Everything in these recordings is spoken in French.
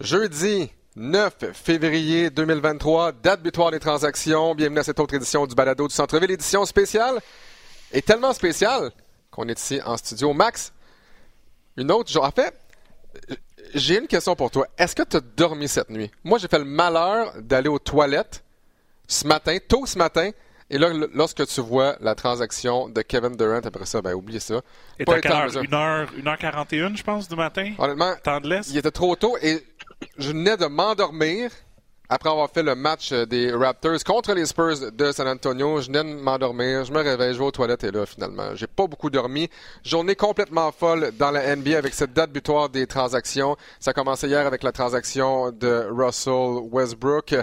Jeudi 9 février 2023, date butoir des transactions. Bienvenue à cette autre édition du Balado du Centre-Ville, édition spéciale. Et tellement spéciale qu'on est ici en studio. Max, une autre jour. En fait, j'ai une question pour toi. Est-ce que tu as dormi cette nuit? Moi, j'ai fait le malheur d'aller aux toilettes ce matin, tôt ce matin, et là, lorsque tu vois la transaction de Kevin Durant, après ça, ben oubliez ça. Et pas quelle heure? 1h, 1h41, je pense, du matin? Honnêtement, il était trop tôt et je venais de m'endormir après avoir fait le match des Raptors contre les Spurs de San Antonio. Je venais de m'endormir, je me réveille, je vais aux toilettes et là, finalement, j'ai pas beaucoup dormi. Journée complètement folle dans la NBA avec cette date butoir des transactions. Ça a commencé hier avec la transaction de Russell Westbrook.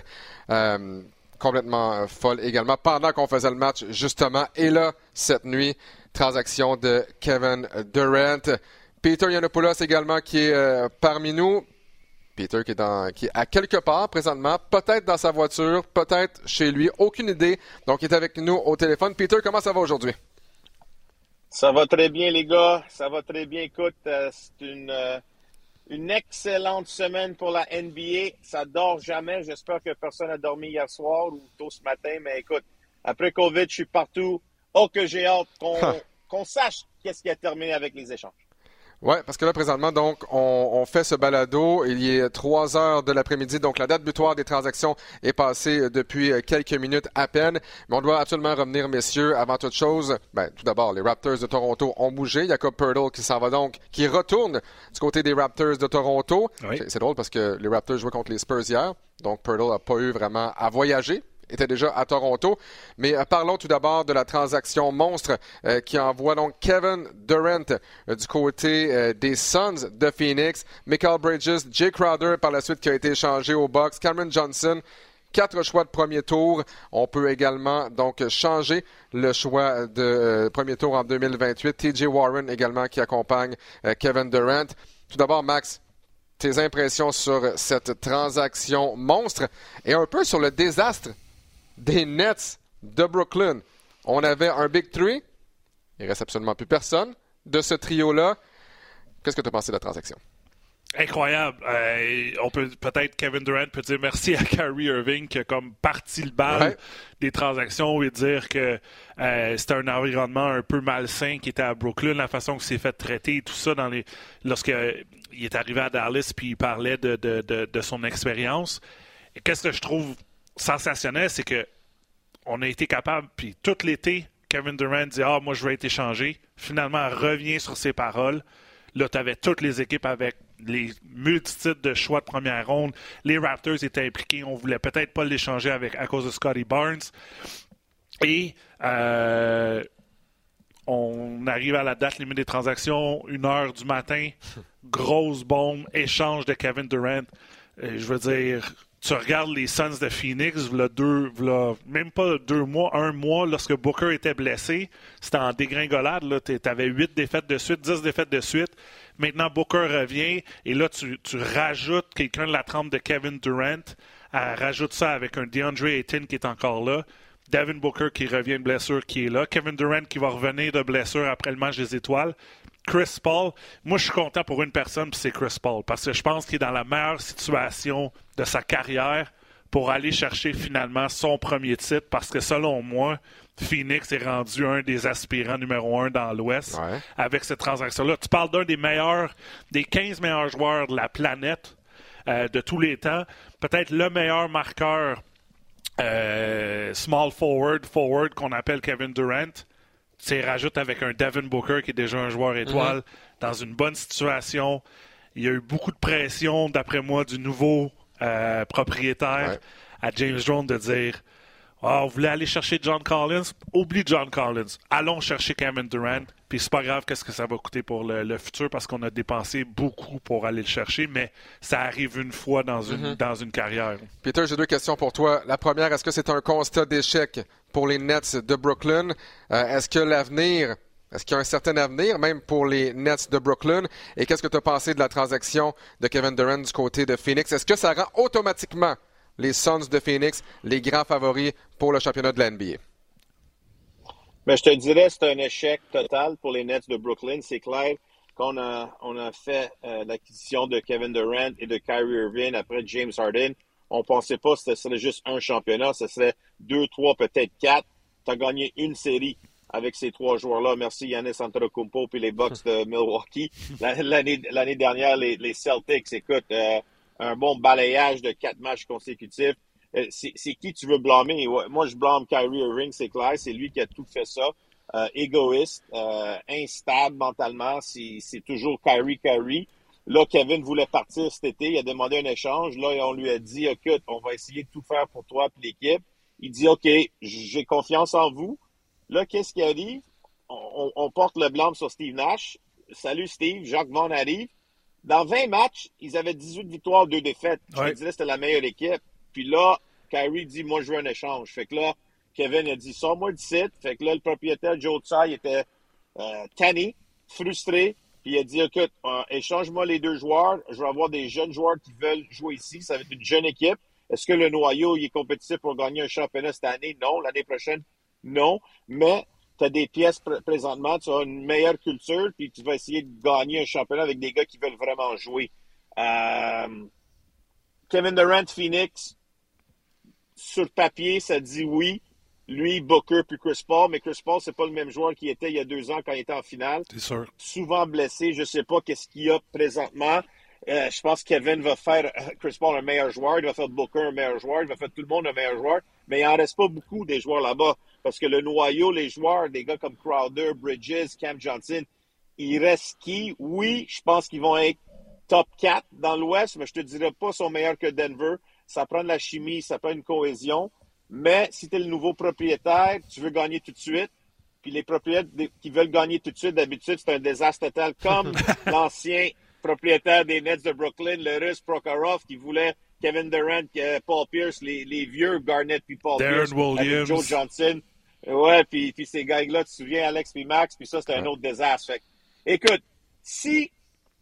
Euh, complètement euh, folle également pendant qu'on faisait le match, justement. Et là, cette nuit, transaction de Kevin Durant. Peter Yanopoulos également qui est euh, parmi nous. Peter qui est, dans, qui est à quelque part présentement, peut-être dans sa voiture, peut-être chez lui, aucune idée. Donc, il est avec nous au téléphone. Peter, comment ça va aujourd'hui? Ça va très bien, les gars. Ça va très bien. Écoute, euh, c'est une une excellente semaine pour la NBA. Ça dort jamais. J'espère que personne n'a dormi hier soir ou tôt ce matin. Mais écoute, après COVID, je suis partout. Oh, que j'ai hâte qu'on sache qu'est-ce qui a terminé avec les échanges. Oui, parce que là, présentement, donc, on, fait ce balado. Il y est 3 heures de l'après-midi. Donc, la date butoir des transactions est passée depuis quelques minutes à peine. Mais on doit absolument revenir, messieurs. Avant toute chose, ben, tout d'abord, les Raptors de Toronto ont bougé. Jacob Purtle qui s'en va donc, qui retourne du côté des Raptors de Toronto. C'est drôle parce que les Raptors jouaient contre les Spurs hier. Donc, Purtle n'a pas eu vraiment à voyager était déjà à Toronto. Mais euh, parlons tout d'abord de la transaction monstre euh, qui envoie donc Kevin Durant euh, du côté des Suns de Phoenix, Michael Bridges, Jay Crowder par la suite qui a été échangé au box, Cameron Johnson. Quatre choix de premier tour. On peut également donc changer le choix de premier tour en 2028. TJ Warren également qui accompagne Kevin Durant. Tout d'abord, Max, tes impressions sur cette transaction monstre et un peu sur le désastre des Nets de Brooklyn. On avait un Big Three. Il reste absolument plus personne de ce trio-là. Qu'est-ce que tu as pensé de la transaction? Incroyable. Euh, on peut peut-être Kevin Durant peut dire merci à Kyrie Irving qui a comme parti le bal des transactions et dire que euh, c'était un environnement un peu malsain qui était à Brooklyn, la façon qu'il s'est fait traiter et tout ça dans les lorsqu'il est arrivé à Dallas puis il parlait de, de son expérience. Qu'est-ce que je trouve sensationnel, c'est que on a été capable, puis tout l'été, Kevin Durant dit Ah, moi, je vais être échangé. Finalement, revient sur ses paroles. Là, tu avais toutes les équipes avec les multitudes de choix de première ronde. Les Raptors étaient impliqués. On voulait peut-être pas l'échanger avec à cause de Scotty Barnes. Et euh, on arrive à la date limite des transactions, une heure du matin, grosse bombe, échange de Kevin Durant. je veux dire, tu regardes les Suns de Phoenix, même pas deux mois, un mois, lorsque Booker était blessé, c'était en dégringolade. Tu avais huit défaites de suite, dix défaites de suite. Maintenant, Booker revient et là, tu, rajoutes quelqu'un de la trempe de Kevin Durant, rajoute ça avec un DeAndre Ayton qui est encore là. Devin Booker qui revient de blessure qui est là. Kevin Durant qui va revenir de blessure après le match des étoiles. Chris Paul, moi je suis content pour une personne, puis c'est Chris Paul, parce que je pense qu'il est dans la meilleure situation de sa carrière pour aller chercher finalement son premier titre, parce que selon moi, Phoenix est rendu un des aspirants numéro un dans l'Ouest avec cette transaction-là. Tu parles d'un des meilleurs, des 15 meilleurs joueurs de la planète euh, de tous les temps, peut-être le meilleur marqueur euh, small forward, forward qu'on appelle Kevin Durant tu rajoute avec un Devin Booker qui est déjà un joueur étoile mhm. dans une bonne situation. Il y a eu beaucoup de pression, d'après moi, du nouveau euh, propriétaire à James Jones de dire ah, vous voulez aller chercher John Collins? Oublie John Collins. Allons chercher Cameron Durant. Puis c'est pas grave qu'est-ce que ça va coûter pour le, futur parce qu'on a dépensé beaucoup pour aller le chercher, mais ça arrive une fois dans une, mhm. dans une carrière. Peter, j'ai deux questions pour toi. La première, est-ce que c'est un constat d'échec pour les Nets de Brooklyn? Euh, est-ce que l'avenir est-ce qu'il y a un certain avenir, même pour les Nets de Brooklyn? Et qu'est-ce que tu as pensé de la transaction de Kevin Durant du côté de Phoenix? Est-ce que ça rend automatiquement les Suns de Phoenix les grands favoris pour le championnat de la NBA? Mais je te dirais, c'est un échec total pour les Nets de Brooklyn, c'est clair. quand on a, on a fait euh, l'acquisition de Kevin Durant et de Kyrie Irving après James Harden, on pensait pas que ce serait juste un championnat, ce serait deux, trois, peut-être quatre. Tu as gagné une série avec ces trois joueurs-là. Merci Yannis Antetokounmpo puis les Bucks de Milwaukee. L'année dernière, les, les, Celtics, écoute, euh, un bon balayage de quatre matchs consécutifs. Euh, c'est qui tu veux blâmer? Moi, je blâme Kyrie Irving, c'est clair. C'est lui qui a tout fait ça. Euh, égoïste, instable mentalement. C'est toujours Kyrie, Kyrie. Là, Kevin voulait partir cet été. Il a demandé un échange. Là, on lui a dit, écoute, on va essayer de tout faire pour toi et l'équipe. Il dit, OK, j'ai confiance en vous. Là, qu'est-ce qui arrive? On, on, porte le blâme sur Steve Nash. Salut Steve, Jacques Vaughn arrive. Dans 20 matchs, ils avaient 18 victoires, 2 défaites. Je me disais c'était la meilleure équipe. Puis là, Kyrie dit, moi, je veux un échange. Fait que là, Kevin a dit, sors-moi du site. Fait que là, le propriétaire Joe Tsai était euh, tanné, frustré. Puis il a dit, écoute, euh, échange-moi les deux joueurs. Je vais avoir des jeunes joueurs qui veulent jouer ici. Ça va être une jeune équipe. Est-ce que le noyau il est compétitif pour gagner un championnat cette année? Non. L'année prochaine, non, mais tu as des pièces présentement, tu as une meilleure culture, puis tu vas essayer de gagner un championnat avec des gars qui veulent vraiment jouer. Euh, Kevin Durant, Phoenix, sur papier, ça dit oui. Lui, Booker, puis Chris Paul, mais Chris Paul, c'est pas le même joueur qu'il était il y a deux ans quand il était en finale. C'est sûr. Souvent blessé, je sais pas qu'est-ce qu'il y a présentement. Euh, je pense que Kevin va faire euh, Chris Paul un meilleur joueur, il va faire Booker un meilleur joueur, il va faire tout le monde un meilleur joueur, mais il en reste pas beaucoup des joueurs là-bas. Parce que le noyau, les joueurs, des gars comme Crowder, Bridges, Cam Johnson, il reste qui? Oui, je pense qu'ils vont être top 4 dans l'Ouest, mais je te dirais pas sont meilleurs que Denver. Ça prend de la chimie, ça prend une cohésion. Mais si tu es le nouveau propriétaire, tu veux gagner tout de suite, puis les propriétaires qui veulent gagner tout de suite, d'habitude, c'est un désastre total, comme l'ancien propriétaire des Nets de Brooklyn, le russe Prokhorov, qui voulait Kevin Durant, Paul Pierce, les, les vieux Garnett puis Paul Pierce, Williams. Joe Johnson. Ouais, puis, puis ces gars-là, tu te souviens, Alex puis Max, puis ça, c'était un autre désastre. Fait. Écoute, si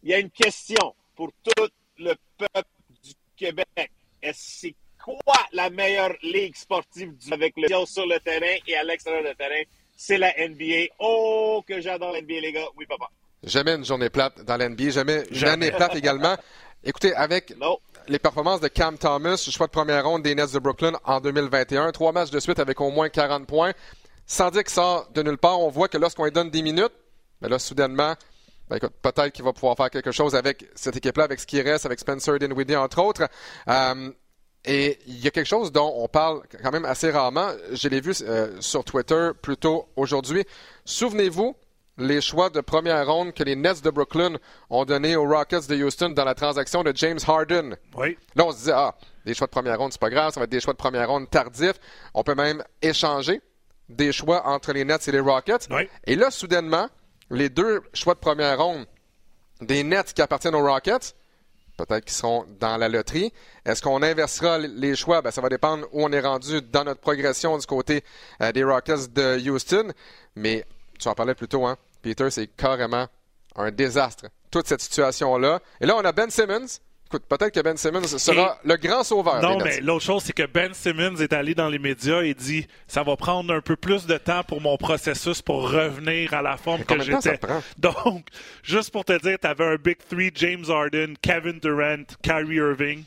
il y a une question pour tout le peuple du Québec, c'est quoi la meilleure ligue sportive avec le sur le terrain et à l'extérieur du terrain? C'est la NBA. Oh, que j'adore la NBA, les gars. Oui, papa. Jamais une journée plate dans la NBA, jamais une année plate également. Écoutez, avec les performances de Cam Thomas, choix de première ronde des Nets de Brooklyn en 2021, trois matchs de suite avec au moins 40 points, sans dire qu'il sort de nulle part, on voit que lorsqu'on lui donne 10 minutes, mais là, soudainement, ben peut-être qu'il va pouvoir faire quelque chose avec cette équipe-là, avec ce qui reste, avec Spencer Dinwiddie, entre autres. Euh, et il y a quelque chose dont on parle quand même assez rarement. Je l'ai vu euh, sur Twitter plus tôt aujourd'hui. Souvenez-vous, les choix de première ronde que les Nets de Brooklyn ont donnés aux Rockets de Houston dans la transaction de James Harden. Oui. Là, on se disait, ah, des choix de première ronde, c'est pas grave, ça va être des choix de première ronde tardifs. On peut même échanger des choix entre les Nets et les Rockets. Oui. Et là, soudainement, les deux choix de première ronde des Nets qui appartiennent aux Rockets, peut-être qu'ils seront dans la loterie. Est-ce qu'on inversera les choix? Ben, ça va dépendre où on est rendu dans notre progression du côté euh, des Rockets de Houston. Mais tu en parlais plus tôt, hein? Peter, c'est carrément un désastre, toute cette situation-là. Et là, on a Ben Simmons. Écoute, peut-être que Ben Simmons sera le grand sauveur. Non, mais l'autre chose, c'est que Ben Simmons est allé dans les médias et dit ça va prendre un peu plus de temps pour mon processus pour revenir à la forme que j'étais. Donc, juste pour te dire, tu avais un Big Three, James Harden, Kevin Durant, Kyrie Irving.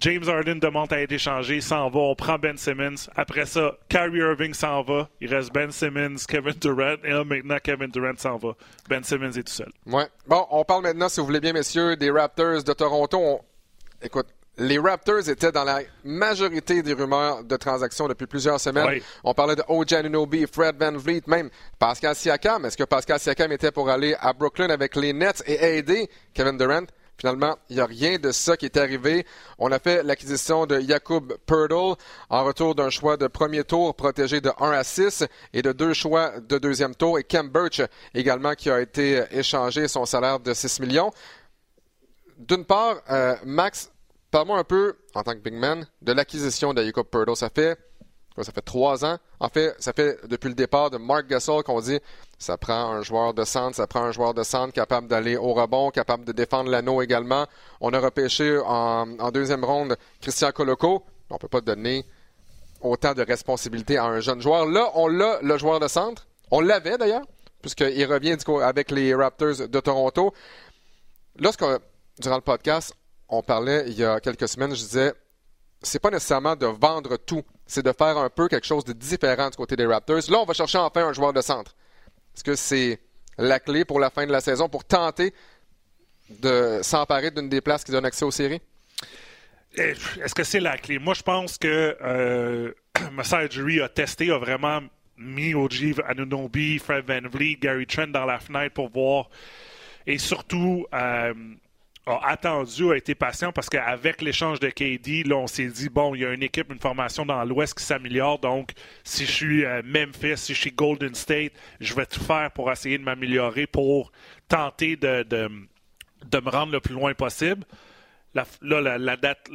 James Harden demande à être échangé, s'en va. On prend Ben Simmons. Après ça, Kyrie Irving s'en va. Il reste Ben Simmons, Kevin Durant. Et là, maintenant, Kevin Durant s'en va. Ben Simmons est tout seul. Ouais. Bon, on parle maintenant, si vous voulez bien, messieurs, des Raptors de Toronto. Écoute, les Raptors étaient dans la majorité des rumeurs de transactions depuis plusieurs semaines. On parlait de O.J. Anunoby, Fred Van Vliet, même Pascal Siakam. Est-ce que Pascal Siakam était pour aller à Brooklyn avec les Nets et aider Kevin Durant? Finalement, il n'y a rien de ça qui est arrivé. On a fait l'acquisition de Jacob Purtle en retour d'un choix de premier tour protégé de 1 à 6 et de deux choix de deuxième tour. Et Kem Birch également qui a été échangé son salaire de 6 millions. D'une part, euh, Max, parle-moi un peu, en tant que big man, de l'acquisition de Jacob Purtle. Ça fait ça fait trois ans. En fait, ça fait depuis le départ de Mark Gasol qu'on dit ça prend un joueur de centre, ça prend un joueur de centre capable d'aller au rebond, capable de défendre l'anneau également. On a repêché en, deuxième ronde Christian Coloco. On ne peut pas donner autant de responsabilités à un jeune joueur. Là, on l'a, le joueur de centre. On l'avait d'ailleurs puisqu'il revient avec les Raptors de Toronto. Lorsque, durant le podcast, on parlait il y a quelques semaines, je disais, c'est pas nécessairement de vendre tout, c'est de faire un peu quelque chose de différent du côté des Raptors. Là, on va chercher enfin un joueur de centre. Est-ce que c'est la clé pour la fin de la saison pour tenter de s'emparer d'une des places qui donnent accès aux séries? Eh, est-ce que c'est la clé? Moi, je pense que euh, Jury a testé, a vraiment mis Oji Anunobi, Fred Van Vliet, Gary Trent dans la fenêtre pour voir. Et surtout, euh, a attendu, a été patient parce qu'avec l'échange de KD, là, on s'est dit, bon, il y a une équipe, une formation dans l'Ouest qui s'améliore. Donc, si je suis euh, Memphis, si je suis Golden State, je vais tout faire pour essayer de m'améliorer, pour tenter de, de, de, me rendre le plus loin possible. là, la, date,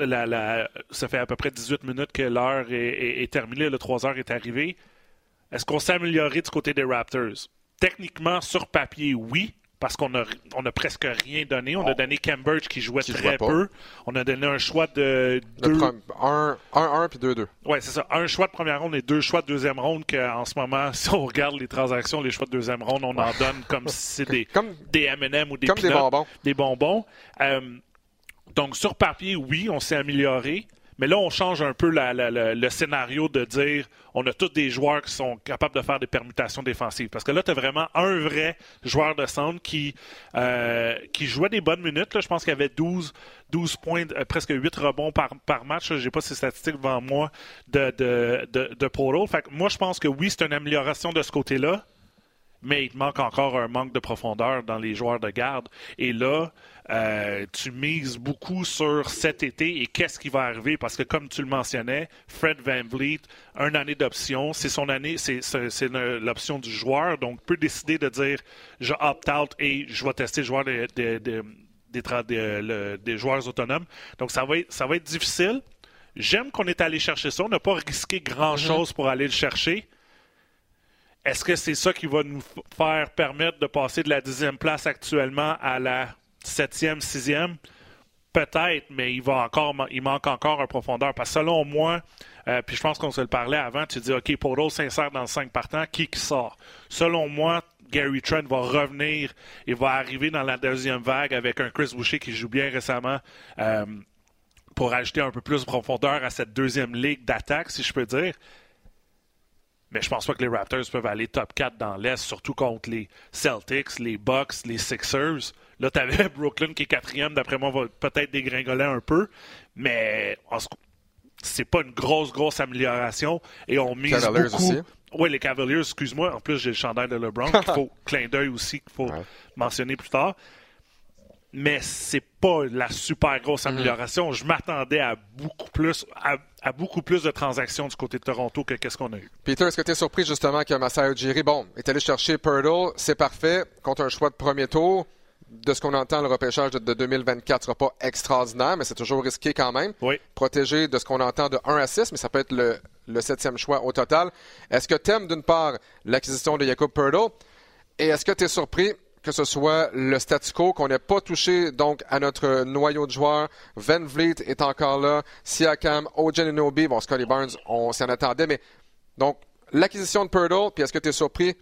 ça fait à peu près 18 minutes que l'heure est, terminée, le 3 heures est arrivé. Est-ce qu'on s'est amélioré du côté des Raptors? Techniquement, sur papier, oui parce qu'on a, on a presque rien donné. On a donné Cambridge qui jouait très peu. On a donné un choix de deux... 1-1 puis 2-2. Oui, c'est ça. Un choix de première ronde et deux choix de deuxième ronde qu'en ce moment, si on regarde les transactions, les choix de deuxième ronde, on en donne comme si c'était des, comme, des M&M ou des Comme des bonbons. Des bonbons. Euh, donc, sur papier, oui, on s'est amélioré. Mais là, on change un peu le scénario de dire on a tous des joueurs qui sont capables de faire des permutations défensives. Parce que là, tu as vraiment un vrai joueur de centre qui, euh, qui jouait des bonnes minutes. Je pense qu'il y avait 12, 12 points, euh, presque 8 rebonds par, match. Je n'ai pas ces statistiques devant moi de, de, de, Fait moi, je pense que oui, c'est une amélioration de ce côté-là mais il te manque encore un manque de profondeur dans les joueurs de garde. Et là, euh, tu mises beaucoup sur cet été et qu'est-ce qui va arriver? Parce que comme tu le mentionnais, Fred Van Vliet, une année d'option, c'est son année, c'est, l'option du joueur, donc peut décider de dire je opt out et je vais tester le joueur des, des, joueurs autonomes. Donc ça va être, ça va être difficile. J'aime qu'on est allé chercher ça. On n'a pas risqué grand-chose mm-hmm. pour aller le chercher. Est-ce que c'est ça qui va nous faire permettre de passer de la dixième place actuellement à la septième, sixième? Peut-être, mais il, manque encore un profondeur. Parce que selon moi, euh, puis je pense qu'on se le parlait avant, tu dis, OK, Portal s'insère dans le 5 partants, qui qui sort? Selon moi, Gary Trent va revenir et va arriver dans la deuxième vague avec un Chris Boucher qui joue bien récemment euh, pour ajouter un peu plus de profondeur à cette deuxième ligue d'attaque, si je peux dire. Mais je pense pas que les Raptors peuvent aller top 4 dans l'Est, surtout contre les Celtics, les Bucks, les Sixers. Là, tu avais Brooklyn qui est quatrième, d'après moi, va peut-être dégringoler un peu. Mais c'est pas une grosse, grosse amélioration. Et on mise Cavaliers beaucoup... Aussi. Oui, les Cavaliers, excuse-moi. En plus, j'ai le chandail de LeBron qu'il faut, clin d'œil aussi, qu'il faut mentionner plus tard mais c'est pas la super grosse mhm. amélioration. Je m'attendais à beaucoup plus à, beaucoup plus de transactions du côté de Toronto que qu'est-ce qu'on a eu. Peter, est-ce que tu es surpris justement que Masai Ujiri, bon, est allé chercher Purdle, c'est parfait, contre un choix de premier tour. De ce qu'on entend, le repêchage de, 2024 sera pas extraordinaire, mais c'est toujours risqué quand même. Oui. Protégé de ce qu'on entend de 1 à 6, mais ça peut être le, le septième choix au total. Est-ce que tu aimes d'une part l'acquisition de Jacob Purdle et est-ce que tu es surpris que ce soit le statu quo, qu'on n'ait pas touché donc à notre noyau de joueurs. Van Vliet est encore là, Siakam, Ojen bon, Scotty Barnes, on s'y en attendait, mais donc l'acquisition de Purdle, puis est-ce que tu es surpris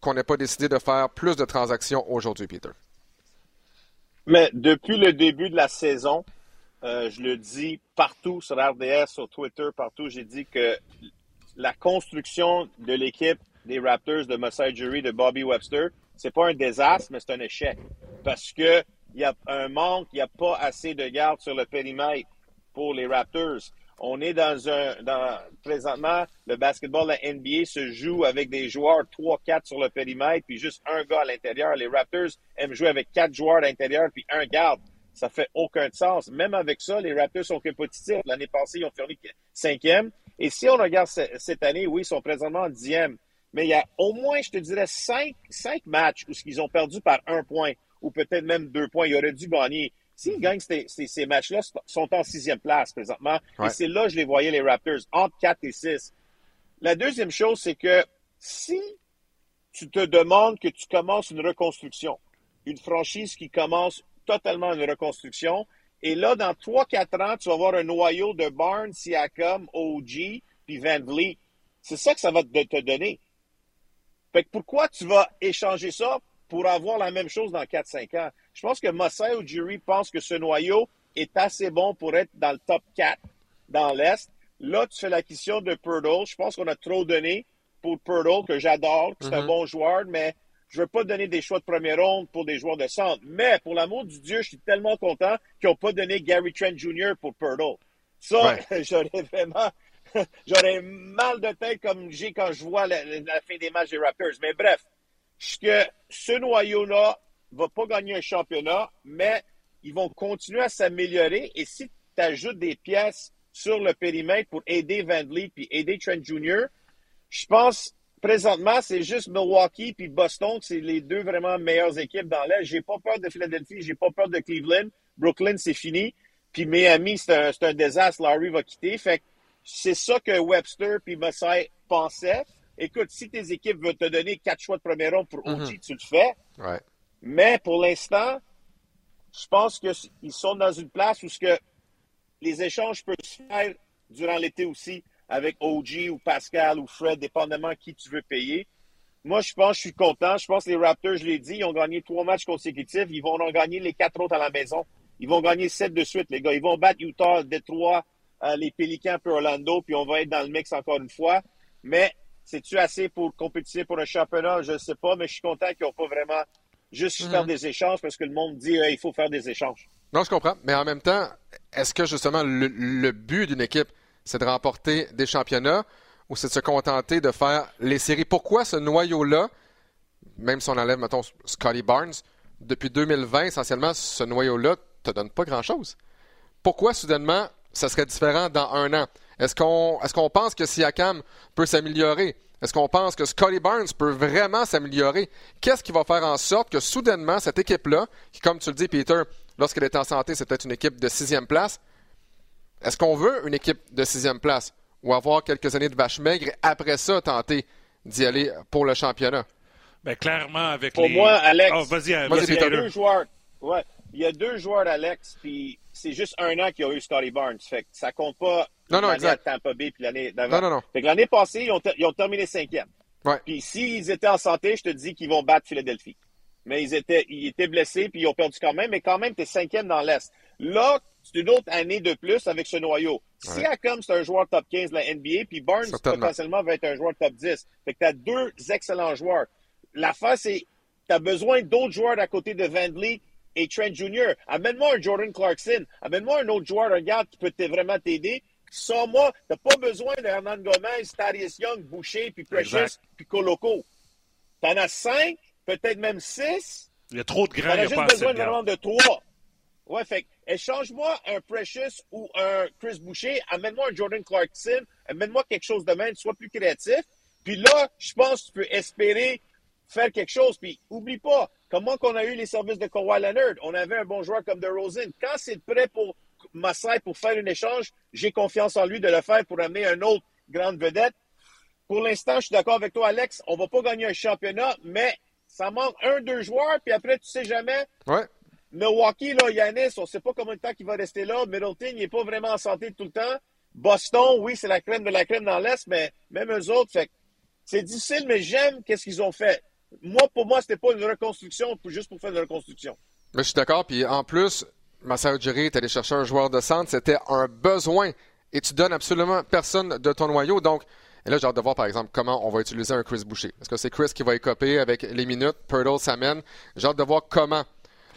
qu'on n'ait pas décidé de faire plus de transactions aujourd'hui, Peter? Mais depuis le début de la saison, euh, je le dis partout sur RDS, sur Twitter, partout, j'ai dit que la construction de l'équipe des Raptors de Masai Jury, de Bobby Webster, c'est pas un désastre, mais c'est un échec. Parce que il y a un manque, il n'y a pas assez de garde sur le périmètre pour les Raptors. On est dans un, présentement, le basketball de la NBA se joue avec des joueurs 3-4 sur le périmètre, puis juste un gars à l'intérieur. Les Raptors aiment jouer avec quatre joueurs à l'intérieur, puis un garde. Ça fait aucun sens. Même avec ça, les Raptors sont compétitifs. L'année passée, ils ont fini cinquième. Et si on regarde cette année, oui, ils sont présentement dixième mais il y a au moins, je te dirais, cinq, cinq matchs où ils ont perdu par un point ou peut-être même deux points. Ils auraient dû gagner. S'ils mhm. gagnent ces, ces, matchs-là, sont en sixième place présentement. Et c'est là que je les voyais, les Raptors, entre 4 et 6. La deuxième chose, c'est que si tu te demandes que tu commences une reconstruction, une franchise qui commence totalement une reconstruction, et là, dans 3-4 ans, tu vas avoir un noyau de Barnes, Siakam, OG, puis Van Vliet. C'est ça que ça va te donner. Fait que pourquoi tu vas échanger ça pour avoir la même chose dans 4-5 ans? Je pense que Masai Ujiri pense que ce noyau est assez bon pour être dans le top 4 dans l'Est. Là, tu fais l'acquisition de Purdle. Je pense qu'on a trop donné pour Purdle, que j'adore, que c'est un mm-hmm. bon joueur, mais je veux pas donner des choix de première ronde pour des joueurs de centre. Mais pour l'amour du Dieu, je suis tellement content qu'ils n'ont pas donné Gary Trent Jr. pour Purdle. Ça, j'aurais vraiment, j'aurais mal de tête comme j'ai quand je vois la, fin des matchs des Raptors. Mais bref, que ce noyau-là va pas gagner un championnat, mais ils vont continuer à s'améliorer. Et si tu ajoutes des pièces sur le périmètre pour aider Van Vliet puis aider Trent Jr., je pense présentement, c'est juste Milwaukee puis Boston, c'est les deux vraiment meilleures équipes dans l'Est. J'ai pas peur de Philadelphie, j'ai pas peur de Cleveland. Brooklyn, c'est fini. Puis Miami, c'est un, un, désastre. Larry va quitter. Fait c'est ça que Webster puis Massai pensaient. Écoute, si tes équipes veulent te donner quatre choix de premier rond pour OG, mm-hmm. tu le fais. Mais pour l'instant, je pense qu'ils sont dans une place où ce que les échanges peuvent se faire durant l'été aussi avec OG ou Pascal ou Fred, dépendamment qui tu veux payer. Moi, je pense, je suis content. Je pense que les Raptors, je l'ai dit, ils ont gagné trois matchs consécutifs. Ils vont en gagner les quatre autres à la maison. Ils vont gagner sept de suite, les gars. Ils vont battre Utah, Detroit, euh, les Pélicans puis Orlando, puis on va être dans le mix encore une fois. Mais c'est-tu assez pour compétir pour un championnat? Je ne sais pas, mais je suis content qu'ils n'ont pas vraiment juste faire mhm. des échanges parce que le monde dit il faut faire des échanges. Non, je comprends. Mais en même temps, est-ce que justement le, but d'une équipe, c'est de remporter des championnats ou c'est de se contenter de faire les séries? Pourquoi ce noyau-là, même si on enlève, mettons, Scotty Barnes, depuis 2020, essentiellement, ce noyau-là te donne pas grand-chose? Pourquoi soudainement ça serait différent dans un an? Est-ce qu'on est qu'on pense que Siakam peut s'améliorer? Est-ce qu'on pense que Scotty Barnes peut vraiment s'améliorer? Qu'est-ce qui va faire en sorte que soudainement, cette équipe-là, qui, comme tu le dis, Peter, lorsqu'elle est en santé, c'était une équipe de sixième place, est-ce qu'on veut une équipe de sixième place ou avoir quelques années de vache maigre et après ça tenter d'y aller pour le championnat? Bien, clairement, avec pour les... moi, Alex, oh, vas-y, vas il y a deux joueurs. Ouais, il y a deux joueurs, Alex, puis c'est juste un an qu'il y a eu Scotty Barnes. Fait que ça compte pas non, non, exact. à Tampa Bay puis l'année d'avant. Non, non, non. Fait que l'année passée, ils ont, ils ont terminé cinquième. Ouais. Puis s'ils étaient en santé, je te dis qu'ils vont battre Philadelphie. Mais ils étaient, ils étaient blessés puis ils ont perdu quand même. Mais quand même, tu es cinquième dans l'Est. Là, c'est une autre année de plus avec ce noyau. Si Akam, c'est un joueur top 15 de la NBA, puis Barnes, potentiellement, va être un joueur top 10. Fait que tu as deux excellents joueurs. La fin, c'est tu as besoin d'autres joueurs à côté de Van Vliet et Trent Jr. Amène-moi un Jordan Clarkson. Amène-moi un autre joueur, un gars qui peut vraiment t'aider. Sans moi, t'as pas besoin de Hernan Gomez, Thaddeus Young, Boucher, puis Precious, puis Coloco. T'en as cinq, peut-être même six. Il y a trop de grands. T'en as juste besoin vraiment de trois. Ouais, fait échange-moi un Precious ou un Chris Boucher, amène-moi un Jordan Clarkson, amène-moi quelque chose de même, sois plus créatif. Puis là, je pense que tu peux espérer faire quelque chose. Puis oublie pas, comment qu'on a eu les services de Kawhi Leonard? On avait un bon joueur comme DeRozan. Quand c'est prêt pour Massai pour faire un échange, j'ai confiance en lui de le faire pour amener un autre grande vedette. Pour l'instant, je suis d'accord avec toi, Alex. On va pas gagner un championnat, mais ça manque un, deux joueurs, puis après, tu sais jamais. Ouais. Milwaukee, là, Yanis, on sait pas combien de temps il va rester là. Middleton, il est pas vraiment en santé tout le temps. Boston, oui, c'est la crème de la crème dans l'Est, mais même eux autres, fait c'est difficile, mais j'aime qu'est-ce qu'ils ont fait. Moi, pour moi, c'était pas une reconstruction juste pour faire une reconstruction. Mais je suis d'accord. Puis en plus, Masao Ujiri est allé chercher un joueur de centre. C'était un besoin. Et tu donnes absolument personne de ton noyau. Donc, et là, j'ai hâte de voir, par exemple, comment on va utiliser un Chris Boucher. Est-ce que c'est Chris qui va écoper avec les minutes? Purdle s'amène? J'ai hâte de voir comment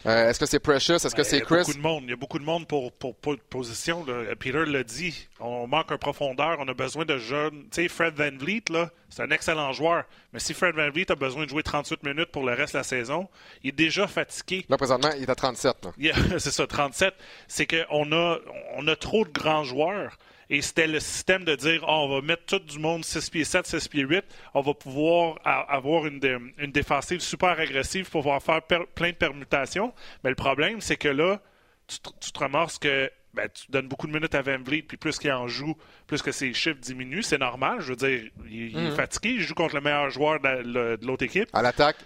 euh, est-ce que c'est Precious? Est-ce que c'est Chris? Il y a beaucoup de monde. Il y a beaucoup de monde pour, pour, pour position. Peter l'a dit. On manque un profondeur. On a besoin de jeunes. Tu sais, Fred Van Vliet, là, c'est un excellent joueur. Mais si Fred Van Vliet a besoin de jouer 38 minutes pour le reste de la saison, il est déjà fatigué. Là, présentement, il est à 37. c'est ça, 37. C'est qu'on a, on a trop de grands joueurs. Et c'était le système de dire oh, on va mettre tout du monde 6 pieds 7, 6 pieds 8. On va pouvoir avoir une, une défensive super agressive pour pouvoir faire plein de permutations. Mais le problème, c'est que là, tu, te ramasses que ben, tu donnes beaucoup de minutes à Van Vliet, puis plus qu'il en joue, plus que ses chiffres diminuent. C'est normal. Je veux dire, il, est mhm. fatigué. Il joue contre le meilleur joueur de, l'autre équipe. À l'attaque.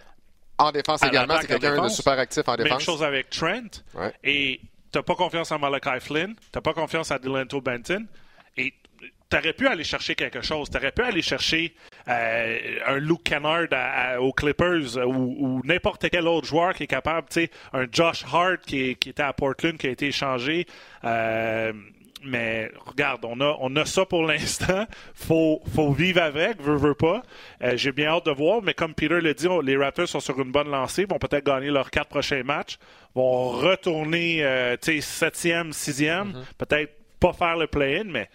En défense également, c'est quelqu'un de super actif en défense. Même chose avec Trent. Et tu n'as pas confiance en Malachi Flynn, tu n'as pas confiance en Delanto Benton. Et aurais pu aller chercher quelque chose. Tu aurais pu aller chercher euh, un Luke Kennard aux Clippers ou, n'importe quel autre joueur qui est capable, tu sais, un Josh Hart qui, était à Portland, qui a été échangé. Euh, mais regarde, on a, on a ça pour l'instant. Faut, faut vivre avec, veut, veut pas. Euh, j'ai bien hâte de voir, mais comme Peter l'a dit, les Raptors sont sur une bonne lancée, vont peut-être gagner leurs quatre prochains matchs, vont retourner, euh, tu sais, septième, sixième, mm-hmm. peut-être pas faire le play-in, mais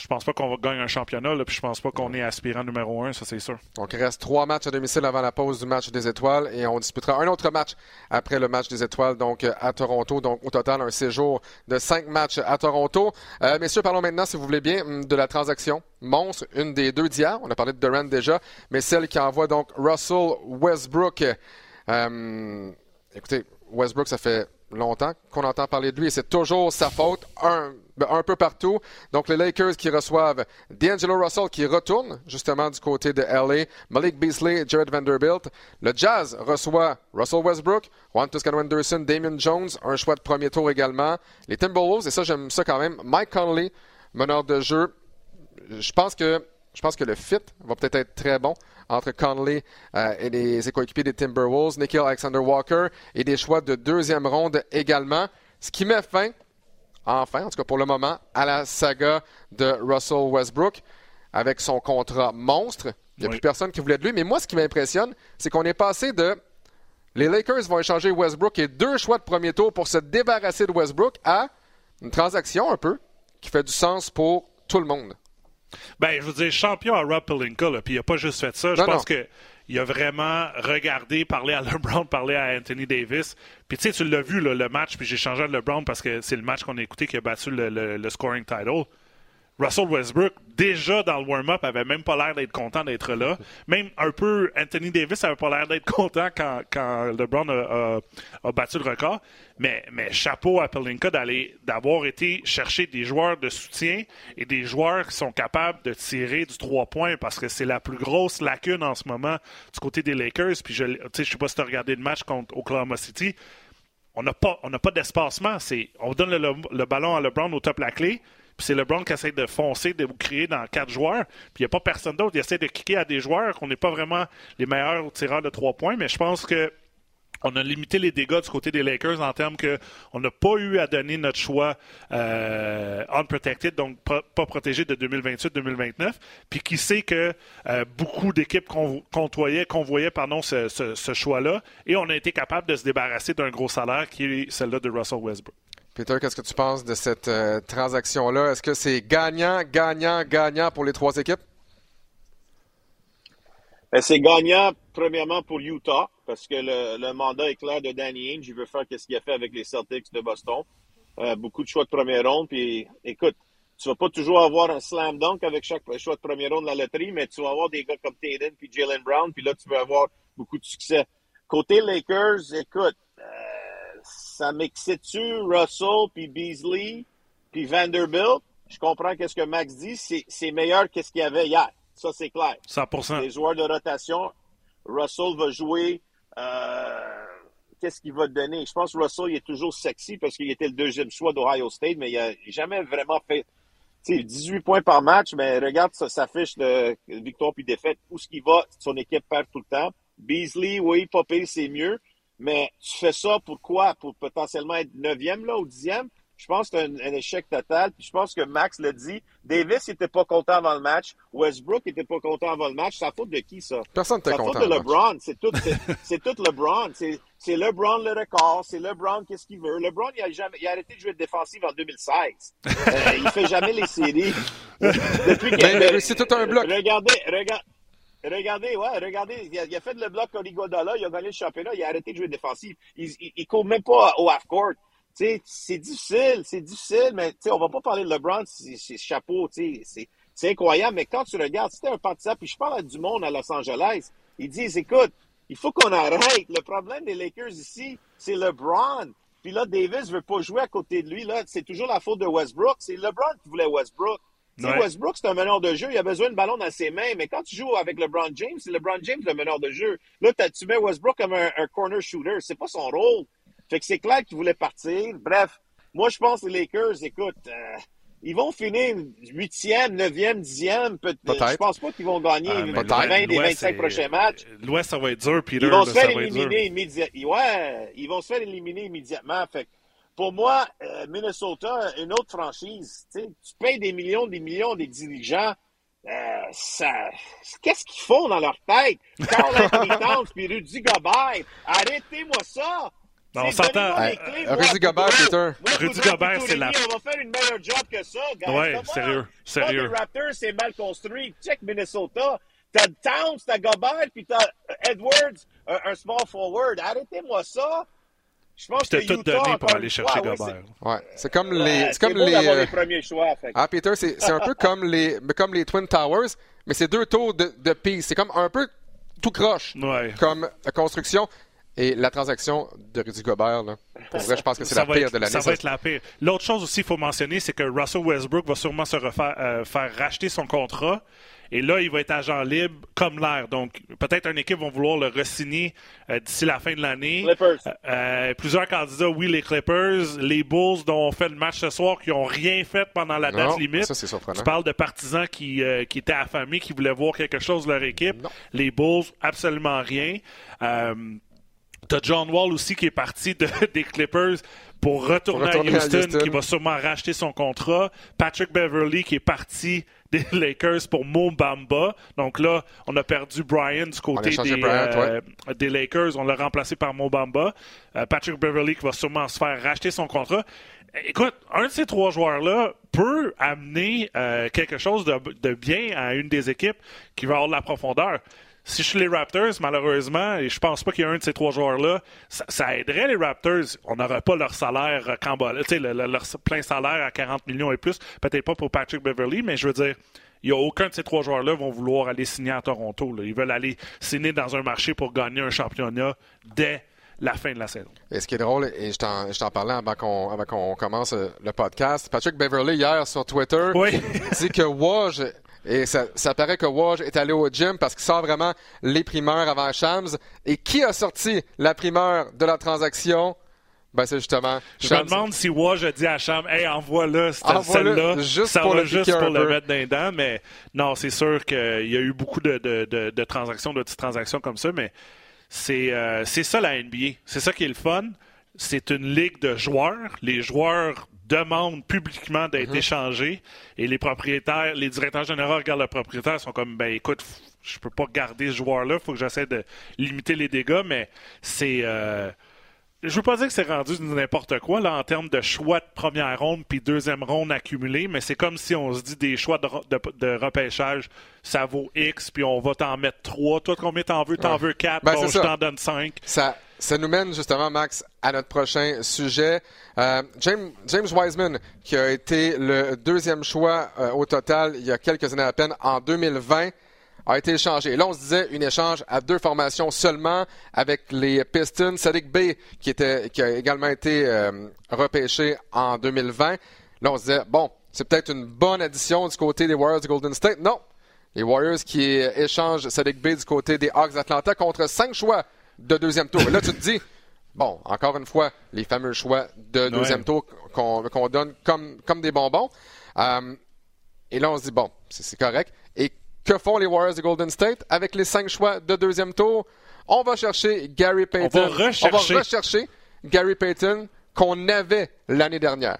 je pense pas qu'on va gagner un championnat, là, puis je pense pas qu'on est aspirant numéro un, ça c'est sûr. Donc il reste trois matchs à domicile avant la pause du match des étoiles et on disputera un autre match après le match des étoiles, donc à Toronto. Donc au total, un séjour de cinq matchs à Toronto. Euh, messieurs, parlons maintenant, si vous voulez bien, de la transaction monstre, une des deux d'hier. On a parlé de Durant déjà, mais celle qui envoie donc Russell Westbrook. Euh, écoutez, Westbrook, ça fait longtemps qu'on entend parler de lui et c'est toujours sa faute. Un, ben, un peu partout. Donc, les Lakers qui reçoivent D'Angelo Russell qui retourne justement du côté de LA, Malik Beasley, Jared Vanderbilt. Le Jazz reçoit Russell Westbrook, Juan Toscano Anderson, Damien Jones, un choix de premier tour également. Les Timberwolves, et ça, j'aime ça quand même, Mike Conley, meneur de jeu. Je pense que, je pense que le fit va peut-être être très bon entre Conley euh, et les, ses coéquipiers des Timberwolves, Nikhil Alexander Walker et des choix de deuxième ronde également. Ce qui met fin enfin, en tout cas pour le moment, à la saga de Russell Westbrook avec son contrat monstre. Il n'y a plus personne qui voulait de lui. Mais moi, ce qui m'impressionne, c'est qu'on est passé de les Lakers vont échanger Westbrook et deux choix de premier tour pour se débarrasser de Westbrook à une transaction un peu qui fait du sens pour tout le monde. Ben, je veux dire, champion à Rob Pelinka, puis il n'a pas juste fait ça. Je pense que il a vraiment regardé, parlé à LeBron, parlé à Anthony Davis. Puis tu sais, tu l'as vu, le match, puis j'ai changé à LeBron parce que c'est le match qu'on a écouté qui a battu le scoring title. Russell Westbrook, déjà dans le warm-up, avait même pas l'air d'être content d'être là. Même un peu, Anthony Davis avait pas l'air d'être content quand, quand LeBron a, battu le record. Mais, chapeau à Pelinka d'avoir été chercher des joueurs de soutien et des joueurs qui sont capables de tirer du trois points parce que c'est la plus grosse lacune en ce moment du côté des Lakers. Puis je, je sais pas si tu as regardé le match contre Oklahoma City. On n'a pas, on d'espacement. On donne le, le ballon à LeBron au top la clé puis c'est LeBron qui essaie de foncer, de vous créer dans quatre joueurs. Puis il n'y a pas personne d'autre. Il essaie de cliquer à des joueurs qu'on n'est pas vraiment les meilleurs tireurs de trois points. Mais je pense que on a limité les dégâts du côté des Lakers en termes que on n'a pas eu à donner notre choix euh, unprotected, donc pas, protégé de 2028-2029. Puis qui sait que euh, beaucoup d'équipes convoyaient, convoyaient ce, ce choix-là, et on a été capable de se débarrasser d'un gros salaire qui est celle-là de Russell Westbrook. Peter, qu'est-ce que tu penses de cette euh, transaction-là? Est-ce que c'est gagnant, gagnant, gagnant pour les trois équipes? Ben, c'est gagnant, premièrement, pour Utah, parce que le, mandat est clair de Danny Ainge. Il veut faire ce qu'il a fait avec les Celtics de Boston. Euh, beaucoup de choix de première ronde. Puis, écoute, tu vas pas toujours avoir un slam dunk avec chaque choix de première ronde de la loterie, mais tu vas avoir des gars comme Tatum puis Jalen Brown, puis là, tu vas avoir beaucoup de succès. Côté Lakers, écoute, euh, ça m'excite-tu Russell, puis Beasley, puis Vanderbilt? Je comprends qu'est-ce que Max dit. C'est meilleur que ce qu'il y avait hier. Ça, c'est clair. 100%. Les joueurs de rotation, Russell va jouer. Euh, qu'est-ce qu'il va donner? Je pense que Russell il est toujours sexy parce qu'il était le deuxième choix d'Ohio State, mais il n'a jamais vraiment fait 18 points par match, mais regarde sa, fiche de victoire puis défaite. Où ce qu'il va, son équipe perd tout le temps. Beasley, oui, Popé, c'est mieux. Mais tu fais ça pour quoi? Pour potentiellement être neuvième là, ou dixième? Je pense que c'est un, échec total. Puis je pense que Max l'a dit. Davis n'était pas content avant le match. Westbrook n'était pas content avant le match. C'est la faute de qui, ça? Personne n'était content. C'est la faute de LeBron. C'est tout, c'est, tout LeBron. C'est, LeBron le record. C'est LeBron qu'est-ce qu'il veut? LeBron, il a, jamais, il a arrêté de jouer de défensive en 2016. euh, il fait jamais les séries. Depuis qu'il c'est tout un bloc. Regardez, regardez. Regardez, ouais, regardez, il a, fait le bloc Iguodala, il a gagné le championnat, il a arrêté de jouer défensif. Il, il, court même pas au half-court. C'est difficile, c'est difficile, mais on va pas parler de LeBron, c'est chapeau, c'est incroyable. Mais quand tu regardes, c'était un partisan, puis je parle à du monde à Los Angeles, ils disent, écoute, il faut qu'on arrête. Le problème des Lakers ici, c'est LeBron. Puis là, Davis veut pas jouer à côté de lui. Là, c'est toujours la faute de Westbrook. C'est LeBron qui voulait Westbrook. Westbrook, c'est un meneur de jeu. Il a besoin de ballon dans ses mains. Mais quand tu joues avec LeBron James, c'est LeBron James le meneur de jeu. Là, tu mets Westbrook comme un, corner shooter. C'est pas son rôle. Fait que c'est clair qu'il voulait partir. Bref, moi, je pense que les Lakers, écoute, euh, ils vont finir huitième, neuvième, dixième. Peut je pense pas qu'ils vont gagner ah, les 20 des 25 prochains matchs. L'Ouest, ça va être dur, Peter. Ils vont se faire éliminer immédiatement. Ouais, ils vont se faire éliminer immédiatement. Fait pour moi, euh, Minnesota, une autre franchise, tu payes des millions, des millions des dirigeants. Euh, ça, qu'est-ce qu'ils font dans leur tête? Carl Anthony Towns puis Rudy Gobert, arrêtez-moi ça! on s'entend. Rudy Gobert, Peter. Rudy Gobert, c'est la. On va faire une meilleure job que ça, gars. Ouais, sérieux. Sérieux. Les Raptors, c'est mal construit. Check Minnesota. T'as Towns, t'as Gobert, puis t'as Edwards, un, small forward. Arrêtez-moi ça. Je pense que tout donné pour aller chercher Gobert. Ouais, c'est comme les, c'est comme les, euh, les premiers choix. Fait. Ah, Peter, c'est, c'est un peu comme les, comme les Twin Towers, mais c'est deux tours de, de piste. C'est comme un peu tout croche ouais. comme construction. Et la transaction de Rudy Gobert, là, pour vrai, je pense que c'est la pire de l'année. Ça va être la pire. L'autre chose aussi, il faut mentionner, c'est que Russell Westbrook va sûrement se refaire, euh, faire racheter son contrat. Et là, il va être agent libre comme l'air. Donc, peut-être une équipe va vouloir le re-signer euh, d'ici la fin de l'année. Euh, plusieurs candidats, oui, les Clippers, les Bulls dont on fait le match ce soir, qui n'ont rien fait pendant la date limite. Ça, c'est surprenant. Tu parles de partisans qui, qui étaient affamés, qui voulaient voir quelque chose de leur équipe. Les Bulls, absolument rien. T'as John Wall aussi qui est parti des Clippers pour retourner, à, Houston, qui va sûrement racheter son contrat. Patrick Beverly qui est parti des Lakers pour Mo Bamba. Donc là, on a perdu Brian du côté des, euh, des, Lakers. On l'a remplacé par Mo Bamba. Euh, Patrick Beverly qui va sûrement se faire racheter son contrat. Écoute, un de ces trois joueurs-là peut amener euh, quelque chose de, de, bien à une des équipes qui va avoir de la profondeur si je suis les Raptors, malheureusement, et je pense pas qu'il y ait un de ces trois joueurs-là, ça, aiderait les Raptors. On n'aurait pas leur salaire tu sais, leur plein salaire à 40 millions et plus. Peut-être pas pour Patrick Beverly, mais je veux dire, il n'y a aucun de ces trois joueurs-là vont vouloir aller signer à Toronto. Ils veulent aller signer dans un marché pour gagner un championnat dès la fin de la saison. Et ce qui est drôle, et je t'en parlais avant qu'on commence euh, le podcast, Patrick Beverly hier sur Twitter dit que Woj et ça, ça paraît que Woj est allé au gym parce qu'il sort vraiment les primeurs avant Shams. Et qui a sorti la primeur de la transaction? Ben, c'est justement. Je me demande si Woj a dit à Shams, hey, envoie-le celle-là. ça pour va juste pour le mettre dans dents. Mais non, c'est sûr qu'il y a eu beaucoup de, de, de, de transactions, de petites transactions comme ça. Mais c'est euh, ça la NBA. C'est ça qui est le fun. C'est une ligue de joueurs. Les joueurs demande publiquement d'être mhm. échangé et les propriétaires, les directeurs généraux regardent le propriétaire, sont comme ben écoute, je peux pas garder ce joueur-là, faut que j'essaie de limiter les dégâts, mais c'est euh, je veux pas dire que c'est rendu n'importe quoi là en termes de choix de première ronde puis deuxième ronde accumulée, mais c'est comme si on se dit des choix de, repêchage, ça vaut X puis on va t'en mettre trois. Toi combien t'en veux? T'en veux quatre? Ben, bon, je t'en donne cinq. Ça ça nous mène justement, Max, à notre prochain sujet. Euh, James, Wiseman, qui a été le deuxième choix euh, au total il y a quelques années à peine, en 2020, a été échangé. là, on se disait une échange à deux formations seulement avec les Pistons. Sadiq Bey, qui, a également été euh, repêché en 2020. Là, on se disait, bon, c'est peut-être une bonne addition du côté des Warriors de Golden State. Non! Les Warriors qui échangent Sadiq Bey du côté des Hawks d'Atlanta contre cinq choix de deuxième tour. Et là, tu te dis, bon, encore une fois, les fameux choix de deuxième tour qu'on donne comme, comme des bonbons. Euh, et là, on se dit, bon, c'est correct. Et que font les Warriors de Golden State avec les cinq choix de deuxième tour? On va chercher Gary Payton. On va rechercher, on va rechercher Gary Payton qu'on avait l'année dernière.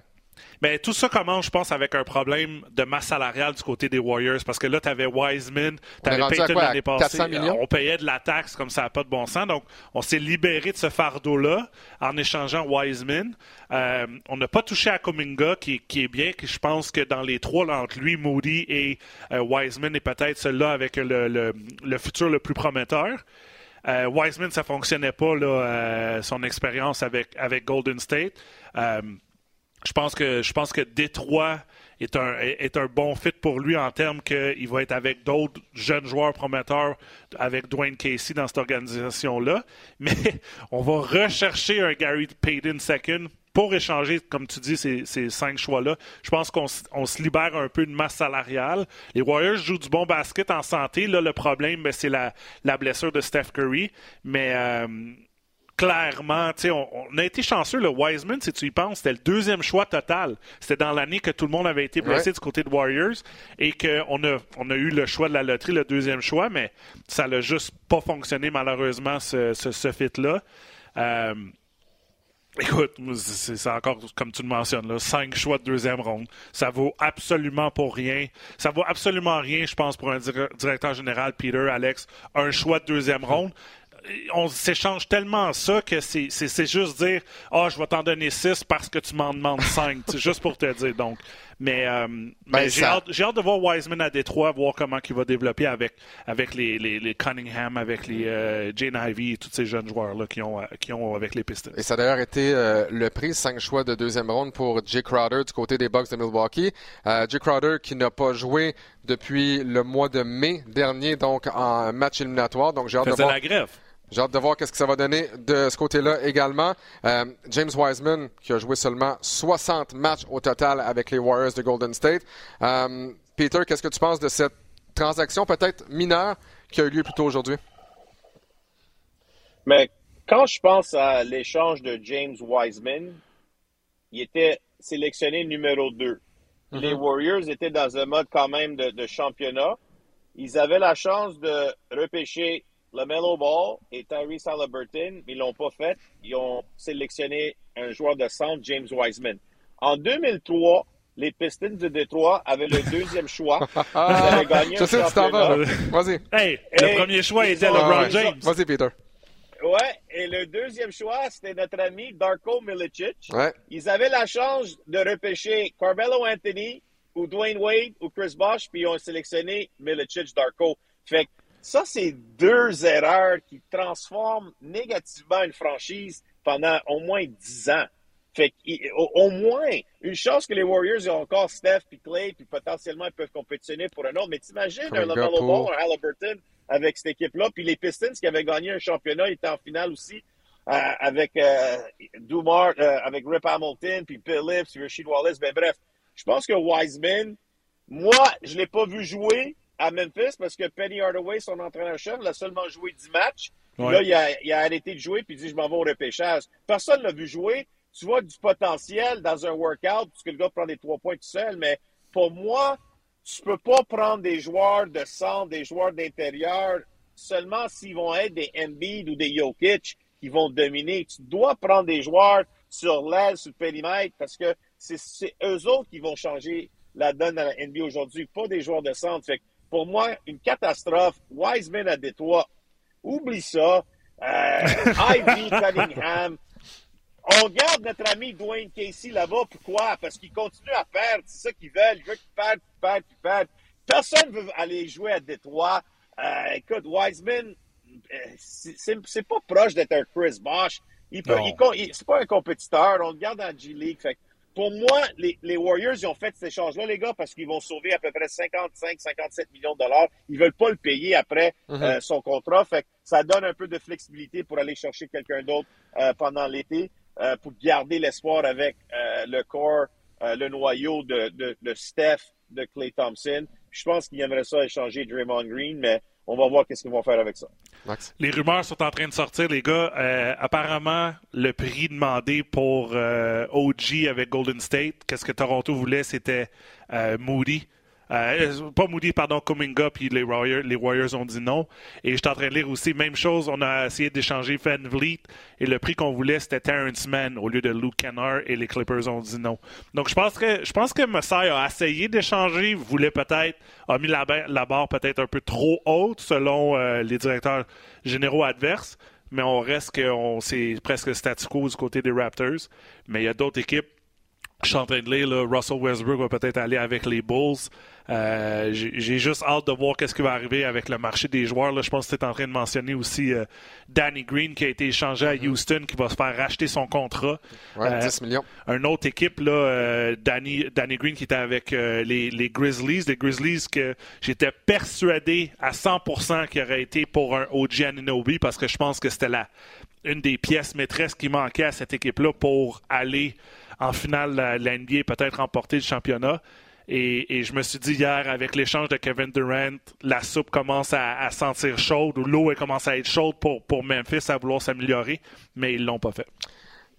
Mais tout ça commence, je pense, avec un problème de masse salariale du côté des Warriors. Parce que là, tu avais Wiseman, tu avais Payton l'année passée. On payait de la taxe comme ça n'a pas de bon sens. Donc, on s'est libéré de ce fardeau-là en échangeant Wiseman. Euh, on n'a pas touché à Kuminga, qui, est bien, que je pense que dans les trois, entre lui, Moody et euh, Wiseman, est peut-être celui-là avec le, futur le plus prometteur. Euh, Wiseman, ça fonctionnait pas, là, son expérience avec, avec Golden State je pense que je pense que Détroit est un, est un bon fit pour lui en termes qu'il va être avec d'autres jeunes joueurs prometteurs avec Dwayne Casey dans cette organisation-là. Mais on va rechercher un Gary Payton second pour échanger, comme tu dis, ces, ces cinq choix-là. Je pense qu'on se libère un peu de masse salariale. Les Warriors jouent du bon basket en santé. Là, le problème, ben, c'est la, la blessure de Steph Curry. Mais euh, clairement, on, on a été chanceux. Le Wiseman, si tu y penses, c'était le deuxième choix total. C'était dans l'année que tout le monde avait été blessé du côté de Warriors et qu'on a, on a eu le choix de la loterie, le deuxième choix, mais ça n'a juste pas fonctionné malheureusement, ce, ce, fit-là. Euh, écoute, c'est encore comme tu le mentionnes, là, cinq choix de deuxième ronde. Ça vaut absolument pour rien. Ça vaut absolument rien, je pense, pour un directeur général, Peter, Alex, un choix de deuxième ronde on s'échange tellement ça que c'est juste dire Ah, oh, je vais t'en donner six parce que tu m'en demandes cinq. c'est juste pour te dire. Donc, mais, euh, ben, j'ai hâte, hâte, de voir Wiseman à Détroit, voir comment il va développer avec, avec les, les, Cunningham, avec les euh, Jane Ivy et tous ces jeunes joueurs-là qui ont, qui ont avec les Pistons. Et ça a d'ailleurs été euh, le prix, cinq choix de deuxième ronde pour Jay Crowder du côté des Bucks de Milwaukee. Jay Crowder qui n'a pas joué depuis le mois de mai dernier, donc en match éliminatoire. Donc j'ai hâte de voir. la grève. J'ai hâte de voir qu'est-ce que ça va donner de ce côté-là également. Euh, James Wiseman, qui a joué seulement 60 matchs au total avec les Warriors de Golden State. Euh, Peter, qu'est-ce que tu penses de cette transaction peut-être mineure qui a eu lieu plus tôt aujourd'hui? Mais quand je pense à l'échange de James Wiseman, il était sélectionné numéro 2. Mm-hmm. Les Warriors étaient dans un mode quand même de, de championnat. Ils avaient la chance de repêcher LaMelo Ball et Tyrese Halliburton, ils l'ont pas fait. Ils ont sélectionné un joueur de centre, James Wiseman. En 2003, les Pistons de Détroit avaient le deuxième choix. Ils avaient gagné Je sais tu t'en vas. Vas-y. Hey, le premier choix était LeBron James. Vas-y, Peter. Ouais, et le deuxième choix, c'était notre ami Darko Milicic. Ouais. Ils avaient la chance de repêcher Carmelo Anthony ou Dwayne Wade ou Chris Bosh, puis ils ont sélectionné Milicic Darko. Fait que ça, c'est deux erreurs qui transforment négativement une franchise pendant au moins dix ans. Fait au, moins, une chance que les Warriors ont encore Steph puis Clay, puis potentiellement ils peuvent compétitioner pour un autre. Mais t'imagines un LaMelo Ball, un Halliburton avec cette équipe-là, puis les Pistons qui avaient gagné un championnat étaient en finale aussi euh, avec euh, Dumar, euh, avec Rip Hamilton, puis Phillips, puis Rashid Wallace. Ben bref, je pense que Wiseman, moi, je l'ai pas vu jouer, à Memphis parce que Penny Hardaway, son entraîneur-chef, l'a seulement joué 10 matchs. Là, il a, il a, arrêté de jouer puis il dit Je m'en vais au repêchage. Personne ne l'a vu jouer. Tu vois du potentiel dans un workout parce que le gars prend des trois points tout seul, mais pour moi, tu peux pas prendre des joueurs de centre, des joueurs d'intérieur seulement s'ils vont être des Embiid ou des Jokic qui vont dominer. Tu dois prendre des joueurs sur l'aile, sur le périmètre, parce que c'est eux autres qui vont changer la donne à la NBA aujourd'hui, pas des joueurs de centre. Fait pour moi, une catastrophe. Wiseman à Détroit, oublie ça. Euh, Ivy Cunningham. On garde notre ami Dwayne Casey là-bas. Pourquoi? Parce qu'il continue à perdre. C'est ça qu'ils veulent. Ils veulent qu'il perde, qu'il perde, qu'il perde. Personne ne veut aller jouer à Détroit. Euh, écoute, Wiseman, euh, c'est pas proche d'être un Chris Bosh. Il peut, il, c'est pas un compétiteur. On le garde en G-League. Fait pour moi, les, Warriors, ils ont fait cet échange-là, les gars, parce qu'ils vont sauver à peu près 55-57 millions de dollars. Ils veulent pas le payer après mhm. euh, son contrat. Fait ça donne un peu de flexibilité pour aller chercher quelqu'un d'autre euh, pendant l'été, euh, pour garder l'espoir avec le corps, le noyau de, de, de Steph, de Clay Thompson. Je pense qu'ils aimeraient ça échanger Draymond Green, mais on va voir qu'est-ce qu'ils vont faire avec ça. Les rumeurs sont en train de sortir, les gars. Euh, apparemment, le prix demandé pour euh, OG avec Golden State, qu'est-ce que Toronto voulait, c'était euh, Moody. Euh, pas Moody, pardon, Kuminga, puis les Warriors, les Warriors ont dit non. Et je suis en train de lire aussi, même chose, on a essayé d'échanger Van Vliet, et le prix qu'on voulait, c'était Terrence Mann au lieu de Luke Kennard, et les Clippers ont dit non. Donc je pense que je pense que Messiah a essayé d'échanger, voulait peut-être, a mis la, barre peut-être un peu trop haute selon euh, les directeurs généraux adverses, mais on reste que c'est presque statu quo du côté des Raptors. Mais il y a d'autres équipes je suis en train de lire, Russell Westbrook va peut-être aller avec les Bulls. Euh, j'ai juste hâte de voir qu'est-ce qui va arriver avec le marché des joueurs. Là, je pense que tu es en train de mentionner aussi euh, Danny Green qui a été échangé à mm-hmm. Houston, qui va se faire racheter son contrat. Ouais, 10 euh, millions. Une autre équipe, là, Danny, Danny Green qui était avec les, les, Grizzlies. Les Grizzlies que j'étais persuadé à 100% qu'il aurait été pour un OG Ananobi parce que je pense que c'était la une des pièces maîtresses qui manquait à cette équipe-là pour aller en finale la NBA, peut-être remporter le championnat. Et, je me suis dit hier, avec l'échange de Kevin Durant, la soupe commence à, sentir chaude ou l'eau commence à être chaude pour, pour Memphis à vouloir s'améliorer, mais ils l'ont pas fait.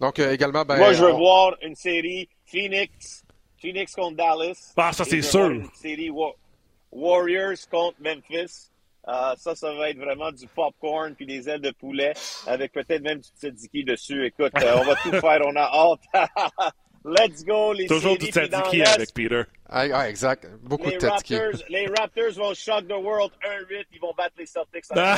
Donc euh, également, ben, moi je veux voir une série Phoenix, Phoenix contre Dallas. Ah, ça c'est sûr. Une série Warriors contre Memphis. Euh, ça, ça va être vraiment du popcorn puis des ailes de poulet avec peut-être même du tzatziki dessus. Écoute, euh, on va tout faire, on a hâte. Let's go, les Toujours du tzatziki avec Peter. Ah, ah, exact. Beaucoup les de tzatziki. Raptors, les Raptors vont shock the world 1-8. Ils vont battre les Celtics. Ah.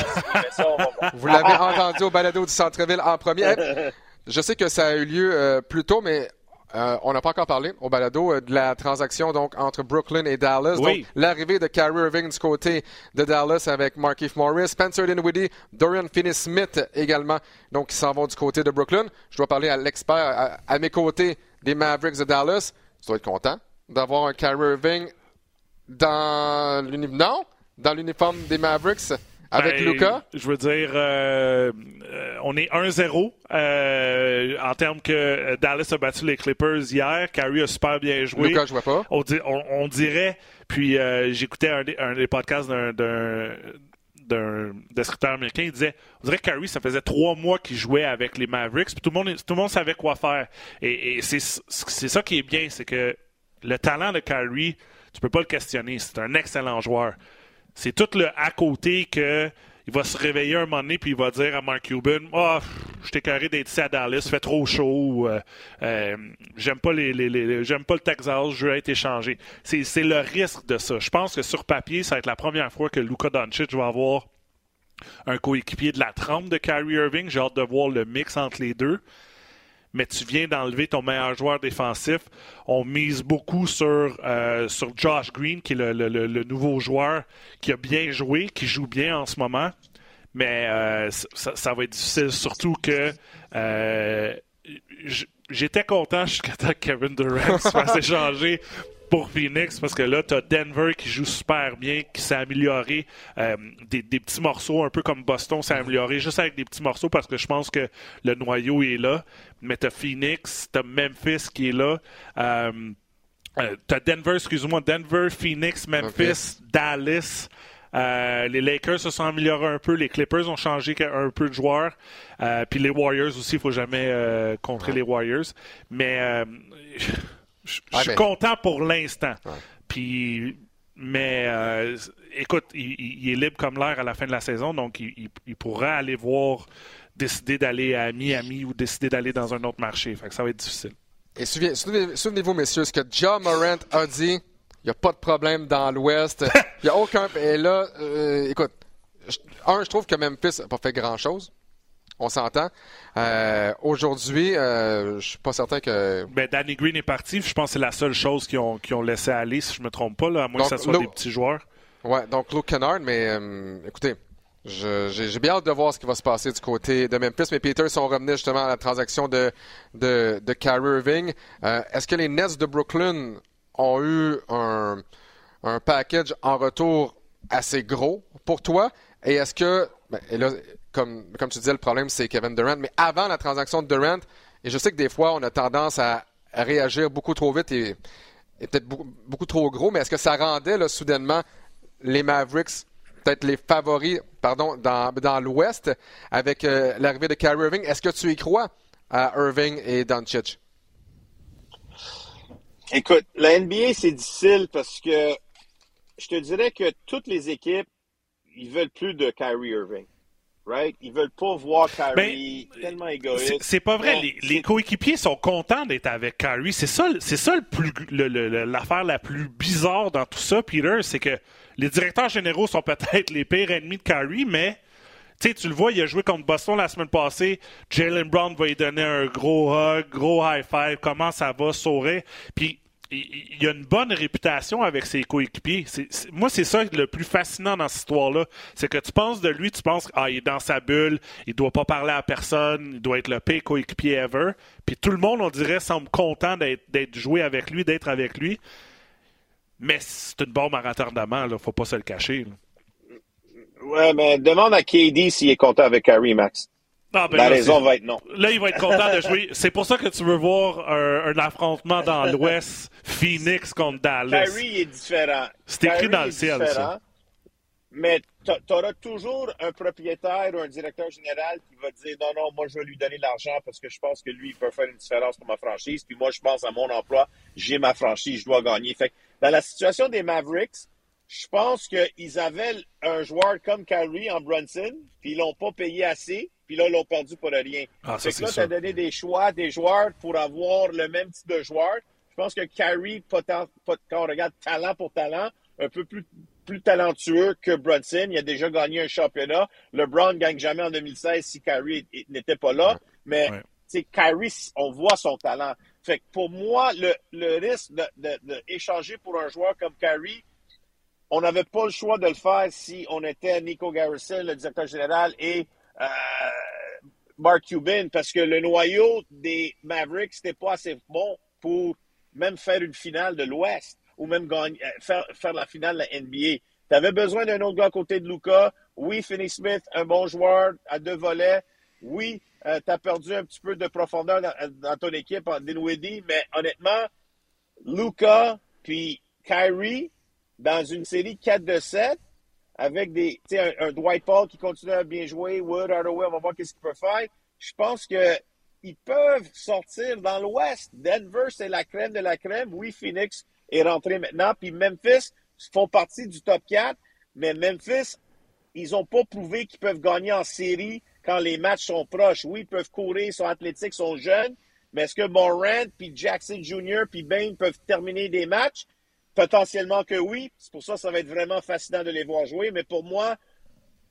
Vous l'avez entendu au balado du centre-ville en premier. Je sais que ça a eu lieu euh, plus tôt, mais euh, on n'a pas encore parlé au balado euh, de la transaction donc entre Brooklyn et Dallas. Donc l'arrivée de Kyrie Irving du côté de Dallas avec Markieff Morris, Spencer Dinwiddie, Dorian Finney-Smith également, donc qui s'en vont du côté de Brooklyn. Je dois parler à l'expert à, mes côtés des Mavericks de Dallas. Tu dois être content d'avoir un Kyrie Irving dans l'uniforme. Non, dans l'uniforme des Mavericks. Avec ben, Luca? Je veux dire, euh, euh, on est 1-0 euh, en termes que Dallas a battu les Clippers hier. Kyrie a super bien joué. Luca, je vois pas. On, on, dirait, puis j'écoutais un, des podcasts d'un d'un descripteur américain, il disait on dirait que Kyrie, ça faisait trois mois qu'il jouait avec les Mavericks, puis tout le monde, tout le monde savait quoi faire. Et, et c'est ça qui est bien, c'est que le talent de Kyrie, tu peux pas le questionner. C'est un excellent joueur. C'est tout le à côté que il va se réveiller un moment donné puis il va dire à Mark Cuban oh, je t'ai carré d'être ici à Dallas, fait trop chaud, euh, euh, j'aime pas les, j'aime pas le Texas, je veux être échangé. C'est le risque de ça. Je pense que sur papier, ça va être la première fois que Luka Doncic va avoir un coéquipier de la trempe de Kyrie Irving. J'ai hâte de voir le mix entre les deux mais tu viens d'enlever ton meilleur joueur défensif. On mise beaucoup sur, euh, sur Josh Green, qui est le, nouveau joueur qui a bien joué, qui joue bien en ce moment. Mais euh, ça, va être difficile, surtout que euh, j'étais content jusqu'à temps que Kevin Durant se fasse échanger pour Phoenix parce que là, tu as Denver qui joue super bien, qui s'est amélioré. Euh, des, petits morceaux, un peu comme Boston s'est amélioré, juste avec des petits morceaux parce que je pense que le noyau est là. Mais tu as Phoenix, tu as Memphis qui est là. Euh, euh, tu as Denver, excuse-moi, Denver, Phoenix, Memphis, Dallas. les Lakers se sont améliorés un peu, les Clippers ont changé un peu de joueurs, puis les Warriors aussi, il faut jamais contrer les Warriors. Mais je, suis content pour l'instant. Puis, mais euh, écoute, il, est libre comme l'air à la fin de la saison, donc il, pourra aller voir, décider d'aller à Miami ou décider d'aller dans un autre marché. Fait que ça va être difficile. Et souvenez-vous, messieurs, ce que John Morant a dit. Il n'y a pas de problème dans l'Ouest. Il n'y a aucun. Et là, euh, écoute, un, je trouve que Memphis n'a pas fait grand-chose on s'entend. Euh, aujourd'hui, euh, je suis pas certain que. Ben, Danny Green est parti. Je pense que c'est la seule chose qu'ils ont, ont laissé aller, si je me trompe pas, là, à moins que ce soit des petits joueurs. Ouais, donc Luke Kennard, mais euh, écoutez, j'ai bien hâte de voir ce qui va se passer du côté de Memphis. Mais Peter, si on revenait justement à la transaction de, de, de Kyrie Irving, euh, est-ce que les Nets de Brooklyn ont eu un, un package en retour assez gros pour toi? Et est-ce que, ben, et là, comme, tu disais, le problème, c'est Kevin Durant. Mais avant la transaction de Durant, et je sais que des fois, on a tendance à, réagir beaucoup trop vite et, peut-être beaucoup, trop gros, mais est-ce que ça rendait soudainement les Mavericks peut-être les favoris pardon, dans, dans l'Ouest avec euh, l'arrivée de Kyrie Irving? Est-ce que tu y crois à Irving et Doncic? Écoute, la NBA, c'est difficile parce que je te dirais que toutes les équipes, ils veulent plus de Kyrie Irving right? Ils veulent pas voir Kyrie ben, tellement égoïste. C'est pas vrai. les, coéquipiers sont contents d'être avec Kyrie. C'est ça, c'est ça le plus, l'affaire la plus bizarre dans tout ça, Peter, c'est que les directeurs généraux sont peut-être les pires ennemis de Kyrie, mais tu tu le vois, il a joué contre Boston la semaine passée. Jalen Brown va lui donner un gros hug, gros high five. Comment ça va, sourire? Puis il, a une bonne réputation avec ses coéquipiers. moi, c'est ça le plus fascinant dans cette histoire-là. C'est que tu penses de lui, tu penses ah, est dans sa bulle, il doit pas parler à personne, il doit être le pire coéquipier ever. Puis tout le monde, on dirait, semble content d'être joué avec lui, d'être avec lui. Mais c'est une bombe à retardement, là. Faut pas se le cacher. Ouais, mais demande à KD s'il est content avec Harry, Max. Ben la raison va être non. Là, il va être content de jouer. C'est pour ça que tu veux voir un, affrontement dans l'Ouest, Phoenix contre Dallas. Kyrie est différent. C'est écrit dans le ciel, ça. Mais tu auras toujours un propriétaire ou un directeur général qui va dire non, non, moi, je vais lui donner l'argent parce que je pense que lui, il peut faire une différence pour ma franchise. Puis moi, je pense à mon emploi. J'ai ma franchise, je dois gagner. Fait dans la situation des Mavericks, je pense qu'ils avaient un joueur comme Kyrie en Brunson, puis ils l'ont pas payé assez, puis là, ils l'ont perdu pour rien. Ah, fait que là, tu as donné des choix des joueurs pour avoir le même type de joueur. Je pense que Kyrie, quand on regarde talent pour talent, un peu plus, plus talentueux que Brunson. Il a déjà gagné un championnat. LeBron ne gagne jamais en 2016 si Kyrie n'était pas là. Mais ouais. Kyrie, on voit son talent. Fait que pour moi, le, le risque d'échanger de, pour un joueur comme Kyrie, on n'avait pas le choix de le faire si on était Nico Garrison, le directeur général, et Mark Cuban, parce que le noyau des Mavericks n'était pas assez bon pour même faire une finale de l'Ouest ou même gagner, euh, faire, faire la finale de la NBA. Tu avais besoin d'un autre gars à côté de Luca. Oui, Finney Smith, un bon joueur à deux volets. Oui, euh, tu as perdu un petit peu de profondeur dans, ton équipe en Dinwiddie, mais honnêtement, Luca puis Kyrie, dans une série 4 de 7, avec des, un, un Dwight Paul qui continue à bien jouer, Wood, Hardaway, on va voir qu'est-ce qu'il peut faire. Je pense qu'ils peuvent sortir dans l'Ouest. Denver, c'est la crème de la crème. Oui, Phoenix est rentré maintenant. Puis Memphis font partie du top 4, mais Memphis, ils n'ont pas prouvé qu'ils peuvent gagner en série quand les matchs sont proches. Oui, ils peuvent courir, ils sont athlétiques, ils sont jeunes, mais est-ce que Morant, puis Jackson Jr., puis Bain peuvent terminer des matchs? Potentiellement que oui. C'est pour ça que ça va être vraiment fascinant de les voir jouer. Mais pour moi,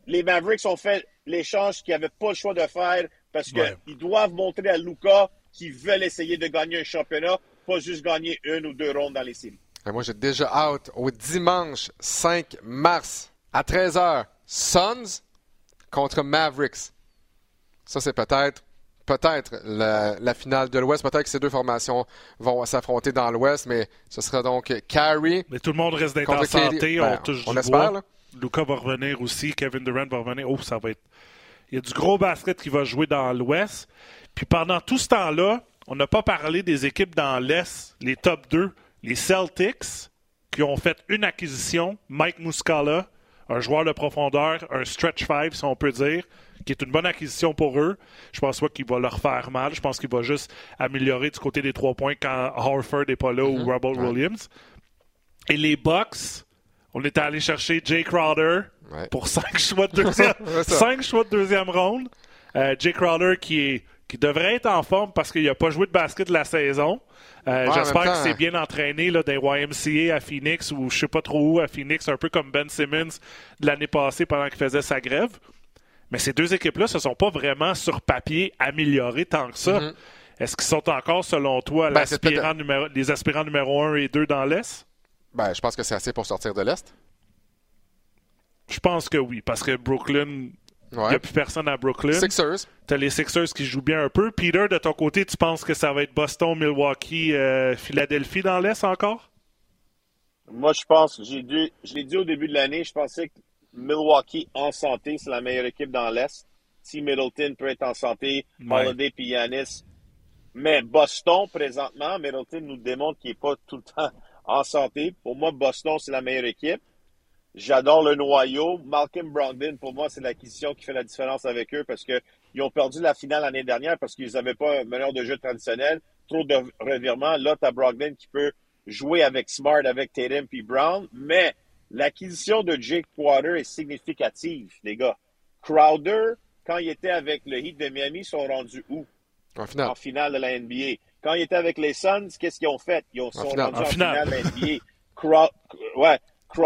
les Mavericks ont fait l'échange qu'ils n'avaient pas le choix de faire parce qu'ils doivent montrer à Luca qu'ils veulent essayer de gagner un championnat, pas juste gagner une ou deux rondes dans les séries. moi, j'ai déjà out au dimanche 5 mars à 13h. Suns contre Mavericks. Ça, c'est peut-être peut-être la, finale de l'Ouest. Peut-être que ces deux formations vont s'affronter dans l'Ouest, mais ce sera donc Carey. Mais tout le monde reste d'être en santé. on, ben, on espère. Là. Luca va revenir aussi. Kevin Durant va revenir. Oh, ça va être. Il y a du gros basket qui va jouer dans l'Ouest. Puis pendant tout ce temps-là, on n'a pas parlé des équipes dans l'Est, les top 2, les Celtics, qui ont fait une acquisition, Mike Muscala, un joueur de profondeur, un stretch five, si on peut dire, qui est une bonne acquisition pour eux. Je pense pas qu'il va leur faire mal. Je pense qu'il va juste améliorer du côté des trois points quand Harford n'est pas là ou mm-hmm. Robert Williams. Et les Bucks, on est allé chercher Jay Crowder pour cinq choix de deuxième, cinq choix de deuxième ronde. Euh, Jay Crowder qui est qui devrait être en forme parce qu'il n'a pas joué de basket de la saison. Euh, j'espère qu'il s'est bien entraîné là, des YMCA à Phoenix ou je sais pas trop où à Phoenix, un peu comme Ben Simmons de l'année passée pendant qu'il faisait sa grève. Mais ces deux équipes-là ne se sont pas vraiment sur papier améliorées tant que ça. Mm-hmm. Est-ce qu'ils sont encore, selon toi, ben, les aspirants numéro 1 et 2 dans l'Est? Ben, je pense que c'est assez pour sortir de l'Est. Je pense que oui, parce que Brooklyn il n'y a plus personne à Brooklyn. Sixers. Tu as les Sixers qui jouent bien un peu. Peter, de ton côté, tu penses que ça va être Boston, Milwaukee, euh, Philadelphie dans l'Est encore? Moi, je pense, j'ai dit, je l'ai dit au début de l'année, je pensais que Milwaukee en santé, c'est la meilleure équipe dans l'Est. Si Middleton peut être en santé, Holiday et Yanis. Mais Boston, présentement, Middleton nous démontre qu'il n'est pas tout le temps en santé. Pour moi, Boston, c'est la meilleure équipe. J'adore le noyau. Malcolm Brogdon, pour moi, c'est l'acquisition qui fait la différence avec eux parce qu'ils ont perdu la finale l'année dernière parce qu'ils n'avaient pas un meneur de jeu traditionnel. Trop de revirements. Là, tu as Brogdon qui peut jouer avec Smart, avec Tatum puis Brown. Mais l'acquisition de Jake Water est significative, les gars. Crowder, quand il était avec le Heat de Miami, sont rendus où? En finale. En finale de la NBA. Quand il était avec les Suns, qu'est-ce qu'ils ont fait? Ils ont, sont rendus en, finale. de la NBA. Ouais.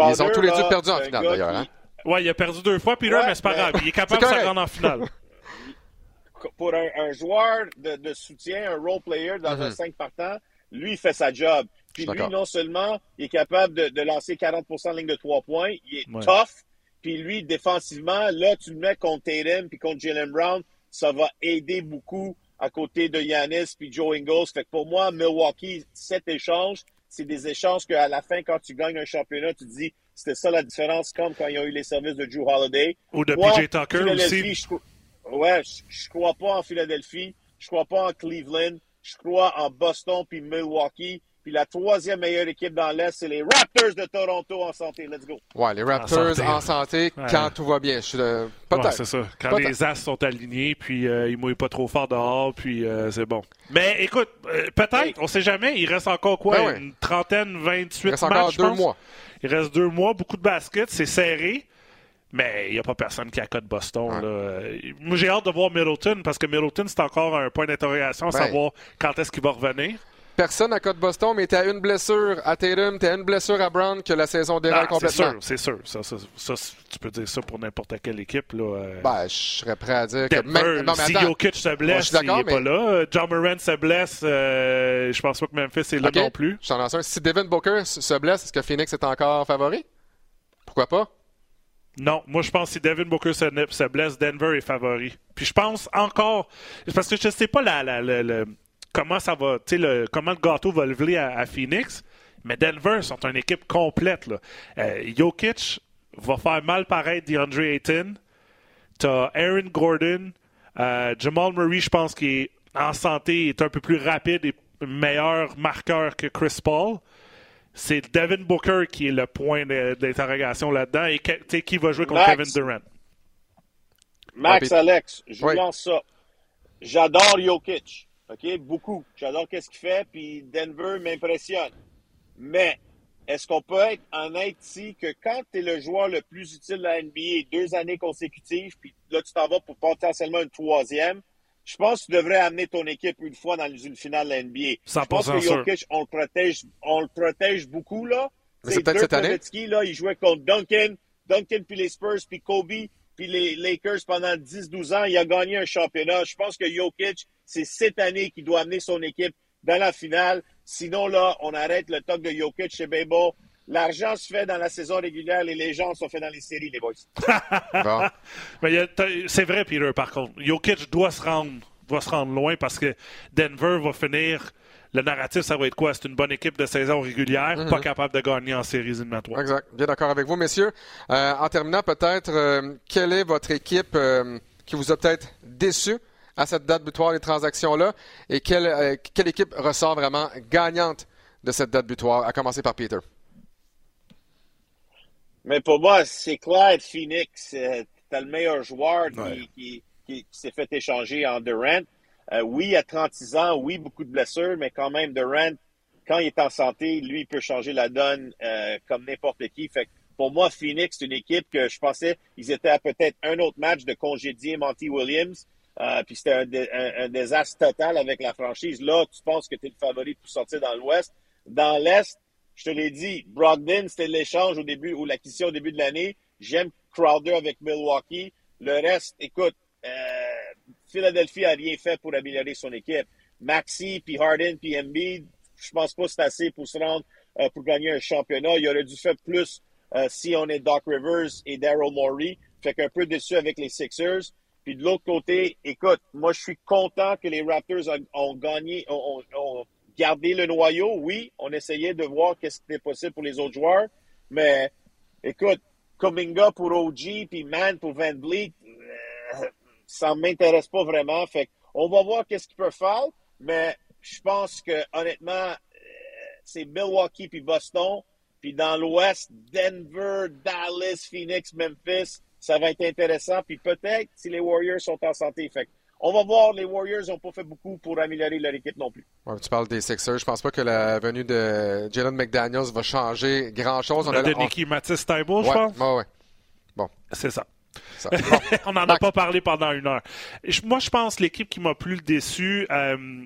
Ils ont tous les deux perdu en finale, d'ailleurs. Hein? Ouais, il a perdu deux fois, Peter, mais c'est pas grave. Il est capable de se rendre en finale. Pour un, joueur de, soutien, un role player dans un 5 mm-hmm. partant, lui, il fait sa job. Puis lui, non seulement, il est capable de, lancer 40% de ligne de 3 points, il est tough. Puis lui, défensivement, là, tu le mets contre Tatum puis contre Jalen Brown, ça va aider beaucoup à côté de Yanis puis Joe Ingles. Fait que pour moi, Milwaukee, cet échange, c'est des échanges qu'à la fin, quand tu gagnes un championnat, tu te dis c'était ça la différence, comme quand ils ont eu les services de Drew Holiday. Ou de PJ Tucker aussi. Ouais, je, ne crois pas en Philadelphie. Je crois pas en Cleveland. Je crois en Boston puis Milwaukee. Puis la troisième meilleure équipe dans l'Est, c'est les Raptors de Toronto en santé. Let's go. Ouais, les Raptors en santé, quand tout va bien. Je Peut-être. c'est ça. Quand les As sont alignés, puis euh, ils mouillent pas trop fort dehors, puis euh, c'est bon. Mais écoute, euh, peut-être, on sait jamais. Il reste encore quoi? Ben Une trentaine, 28 Il reste encore deux mois. Il reste deux mois, beaucoup de baskets, c'est serré. Mais il n'y a pas personne qui accote Boston. Moi, j'ai hâte de voir Middleton parce que Middleton, c'est encore un point d'interrogation à ben. savoir quand est-ce qu'il va revenir. Personne à côte Boston, mais tu as une blessure à Tatum, tu as une blessure à Brown que la saison déraille ah, complètement. C'est sûr, c'est sûr. Ça, tu peux dire ça pour n'importe quelle équipe. Là. Euh. Ben, je serais prêt à dire que même. Non, mais si Jokic se blesse, il n'est pas là. John Moran se blesse, euh, je pense pas que Memphis est là non plus. Je t'en Si Devin Booker se blesse, est-ce que Phoenix est encore favori? Pourquoi pas? Non, moi je pense que si Devin Booker se, blesse, Denver est favori. Puis je pense encore, parce que je ne sais pas la, la, la, comment ça va, le, comment le gâteau va lever à, Phoenix. Mais Denver sont une équipe complète. Là. Euh, Jokic va faire mal paraître DeAndre Ayton. T'as Aaron Gordon. Euh, Jamal Murray, je pense qu'il est en santé, est un peu plus rapide et meilleur marqueur que Chris Paul. C'est Devin Booker qui est le point d'interrogation là-dedans. Et qui va jouer contre Kevin Durant? Max, Alex, je vous lance ça. J'adore Jokic. OK? Beaucoup. J'adore ce qu'il fait, puis Denver m'impressionne. Mais est-ce qu'on peut être honnête ici que quand tu es le joueur le plus utile de la NBA deux années consécutives, puis là, tu t'en vas pour potentiellement une troisième, je pense que tu devrais amener ton équipe une fois dans une finale de la NBA. Je pense que Jokic, on le protège, on le protège beaucoup, là. c'est peut-être cette année. Là, il jouait contre Duncan, Duncan puis les Spurs, puis Kobe, puis les Lakers pendant 10-12 ans. Il a gagné un championnat. Je pense que Jokic, c'est cette année qu'il doit amener son équipe dans la finale. Sinon, là, on arrête le talk de Jokic chez Bebo. L'argent se fait dans la saison régulière, les légendes sont faites dans les séries, les boys. c'est vrai, Peter, par contre. Jokic doit se rendre, doit se rendre loin parce que Denver va finir. Le narratif, ça va être quoi? C'est une bonne équipe de saison régulière, pas mhm. capable de gagner en séries éliminatoires. Exact. Bien d'accord avec vous, messieurs. Euh, en terminant, peut-être, euh, quelle est votre équipe euh, qui vous a peut-être déçu? À cette date butoir des transactions-là et quelle, euh, quelle équipe ressort vraiment gagnante de cette date butoir, à commencer par Peter? Mais pour moi, c'est clair, Phoenix, euh, t'as le meilleur joueur qui, qui, s'est fait échanger en Durant. Euh, oui, à 36 ans, oui, beaucoup de blessures, mais quand même, Durant, quand il est en santé, lui, il peut changer la donne comme n'importe qui. Fait pour moi, Phoenix, c'est une équipe que je pensais ils étaient à peut-être un autre match de congédier Monty Williams. Euh, puis c'était un, désastre total avec la franchise. Là, tu penses que tu es le favori pour sortir dans l'Ouest. Dans l'Est, je te l'ai dit, Brogdon, c'était l'échange au début ou l'acquisition au début de l'année. J'aime Crowder avec Milwaukee. Le reste, écoute, euh, Philadelphie a rien fait pour améliorer son équipe. Maxi, puis Harden, puis Embiid, je pense pas que c'est assez pour se rendre euh, pour gagner un championnat. Il aurait dû faire plus si on est Doc Rivers et Daryl Morey. Fait qu'un peu déçu avec les Sixers. Puis de l'autre côté, écoute, moi, je suis content que les Raptors ont, gagné, ont, gardé le noyau. Oui, on essayait de voir qu'est-ce qui était possible pour les autres joueurs. Mais écoute, Kuminga pour OG, puis Man pour Van Vliet, euh, ça m'intéresse pas vraiment. Fait on va voir qu'est-ce qu'il peut faire. Mais je pense que honnêtement, euh, c'est Milwaukee puis Boston. Puis dans l'Ouest, Denver, Dallas, Phoenix, Memphis ça va être intéressant. Puis peut-être si les Warriors sont en santé. Fait on va voir, les Warriors n'ont pas fait beaucoup pour améliorer leur équipe non plus. tu parles des Sixers. Je pense pas que la venue de Jalen McDaniels va changer grand-chose. On a de Nicky Matisse je pense? Ouais, Bon. C'est ça. on n'en a pas parlé pendant une heure. Moi, je pense l'équipe qui m'a plus déçu, euh,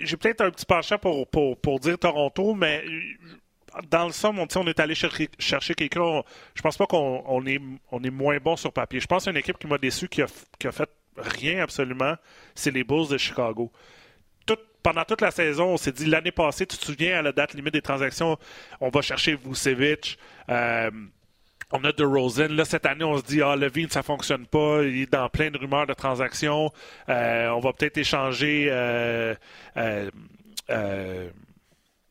j'ai peut-être un petit penchant pour, pour, pour dire Toronto, mais dans le somme, on, on est allé chercher, quelqu'un. Je pense pas qu'on est, moins bon sur papier. Je pense une équipe qui m'a déçu, qui a, qui a fait rien absolument, c'est les Bulls de Chicago. pendant toute la saison, on s'est dit l'année passée, tu te souviens, à la date limite des transactions, on va chercher Vucevic. Euh, on a de Rosen. Là, cette année, on se dit, ah, Levine, ça fonctionne pas. Il est dans plein de rumeurs de transactions. Euh, on va peut-être échanger. Euh,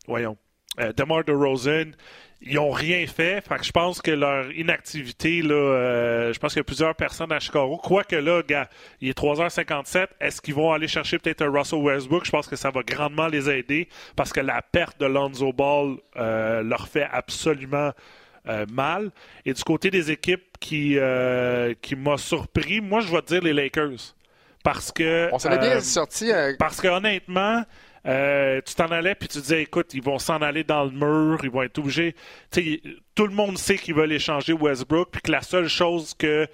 voyons. DeMar DeRozan, ils n'ont rien fait. Fait que je pense que leur inactivité, là, euh, je pense qu'il y a plusieurs personnes à Chicago. Quoique là, gars, il est 3h57. Est-ce qu'ils vont aller chercher peut-être un Russell Westbrook? Je pense que ça va grandement les aider parce que la perte de Lonzo Ball euh, leur fait absolument euh, mal. Et du côté des équipes qui, qui m'a surpris, moi, je vais te dire les Lakers. Parce que. On s'en est bien sorti. Parce que honnêtement, euh, tu t'en allais puis tu disais écoute, ils vont s'en aller dans le mur, ils vont être obligés. tout le monde sait qu'ils veulent échanger Westbrook, puis que la seule chose que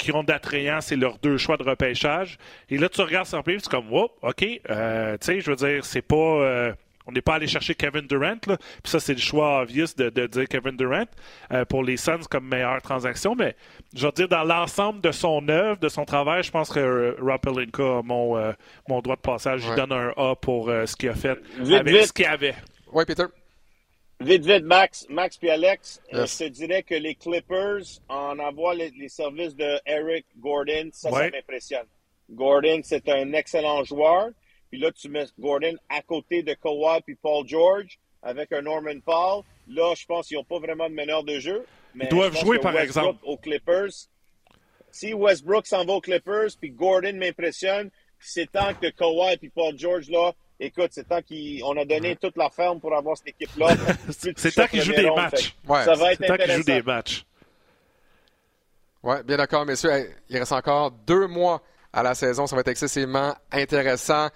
qui ont d'attrayant, c'est leurs deux choix de repêchage. Et là, tu regardes sur papier, c'est comme, Whoop, OK, euh, tu sais, je veux dire, c'est pas. Euh, on n'est pas allé chercher Kevin Durant. Là. Puis ça, c'est le choix obvious de, dire Kevin Durant euh, pour les Suns comme meilleure transaction. Mais je veux dire, dans l'ensemble de son œuvre, de son travail, je pense que euh, Rob Pelinka a mon, euh, mon droit de passage. Je donne un A pour ce qu'il a fait avec ce qu'il avait. Oui, Peter. Vite, vite, Max, Max puis Alex, je te dirais que les Clippers, en avoir les, services de Eric Gordon, ça, ça m'impressionne. Gordon, c'est un excellent joueur. Puis là, tu mets Gordon à côté de Kawhi puis Paul George avec un Norman Paul. Là, je pense qu'ils n'ont pas vraiment de meneur de jeu. Mais Ils doivent jouer, par exemple. Aux Clippers. Si Westbrook s'en va aux Clippers, puis Gordon m'impressionne, c'est temps que Kawhi puis Paul George, là, écoute, c'est temps qu'on a donné toute la ferme pour avoir cette équipe-là. c'est temps qu'ils jouent des matchs. Ouais. Ça va être temps qu'ils jouent des matchs. Oui, bien d'accord, messieurs. Il reste encore deux mois à la saison. Ça va être excessivement intéressant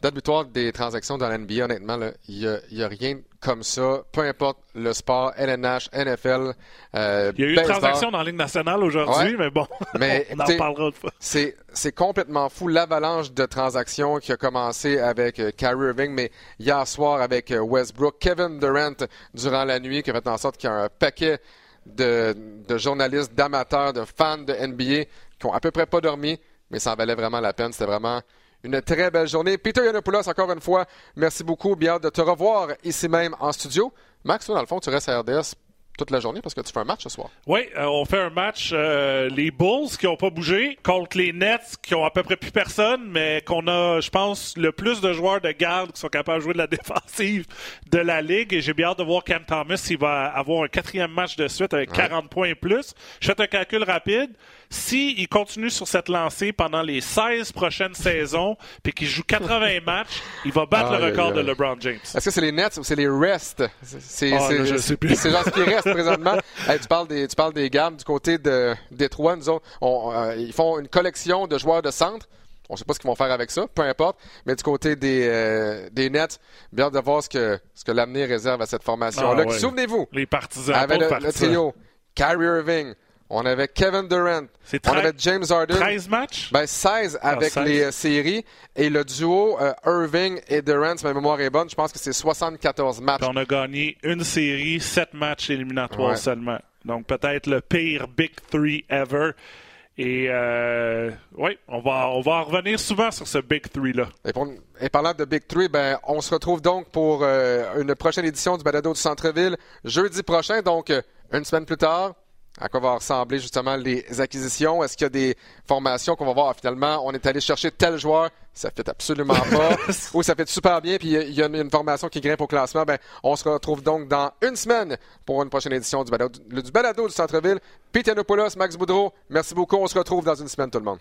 date butoir des transactions dans l'NBA, honnêtement, il n'y a, rien comme ça. Peu importe le sport, LNH, NFL. Euh, il y a eu une transaction dans la Ligue nationale aujourd'hui, mais bon, mais, on en parlera une fois. C'est, complètement fou l'avalanche de transactions qui a commencé avec euh, Kyrie Irving, mais hier soir avec euh, Westbrook, Kevin Durant durant la nuit, qui a fait en sorte qu'il y a un paquet de, de journalistes, d'amateurs, de fans de NBA qui ont à peu près pas dormi, mais ça en valait vraiment la peine. C'était vraiment une très belle journée. Peter Yanopoulos, encore une fois, merci beaucoup. Bien de te revoir ici même en studio. Max, toi, dans le fond, tu restes à RDS toute la journée parce que tu fais un match ce soir. Oui, euh, on fait un match. Euh, les Bulls qui n'ont pas bougé contre les Nets qui ont à peu près plus personne, mais qu'on a, je pense, le plus de joueurs de garde qui sont capables de jouer de la défensive de la Ligue. Et j'ai bien hâte de voir Cam Thomas s'il va avoir un quatrième match de suite avec 40 points et plus. Je fais un calcul rapide. S'il il continue sur cette lancée pendant les 16 prochaines saisons, puis qu'il joue 80 matchs, il va battre le record de LeBron James. Est-ce que c'est les Nets ou c'est les Rest? C'est ah, je sais plus. C'est genre ce qui reste présentement. tu, parles des, tu parles des gammes du côté de Détroit. Nous euh, ils font une collection de joueurs de centre. On ne sait pas ce qu'ils vont faire avec ça, peu importe. Mais du côté des, euh, des Nets, bien de voir ce que, ce que l'avenir réserve à cette formation-là. Ah, Souvenez-vous, les partisans, avec le, trio, Kyrie Irving, on avait Kevin Durant. On avait James Harden. 13 matchs? Ben, 16 avec les euh, séries. Et le duo euh, Irving et Durant, si ma mémoire est bonne, je pense que c'est 74 matchs. on a gagné une série, 7 matchs éliminatoires seulement. Donc peut-être le pire Big Three ever. Et euh, oui, on va, on va revenir souvent sur ce Big Three-là. Et, parlant de Big Three, ben, on se retrouve donc pour une prochaine édition du Balado du Centre-Ville jeudi prochain, donc une semaine plus tard à quoi va ressembler justement les acquisitions? Est-ce qu'il y a des formations qu'on va voir? Finalement, on est allé chercher tel joueur, ça fait absolument pas, ou ça fait super bien, puis il y a une, formation qui grimpe au classement. Ben, on se retrouve donc dans une semaine pour une prochaine édition du balado du, balado du Centre-Ville. Pete Max Boudreau, merci beaucoup. On se retrouve dans une semaine tout le monde.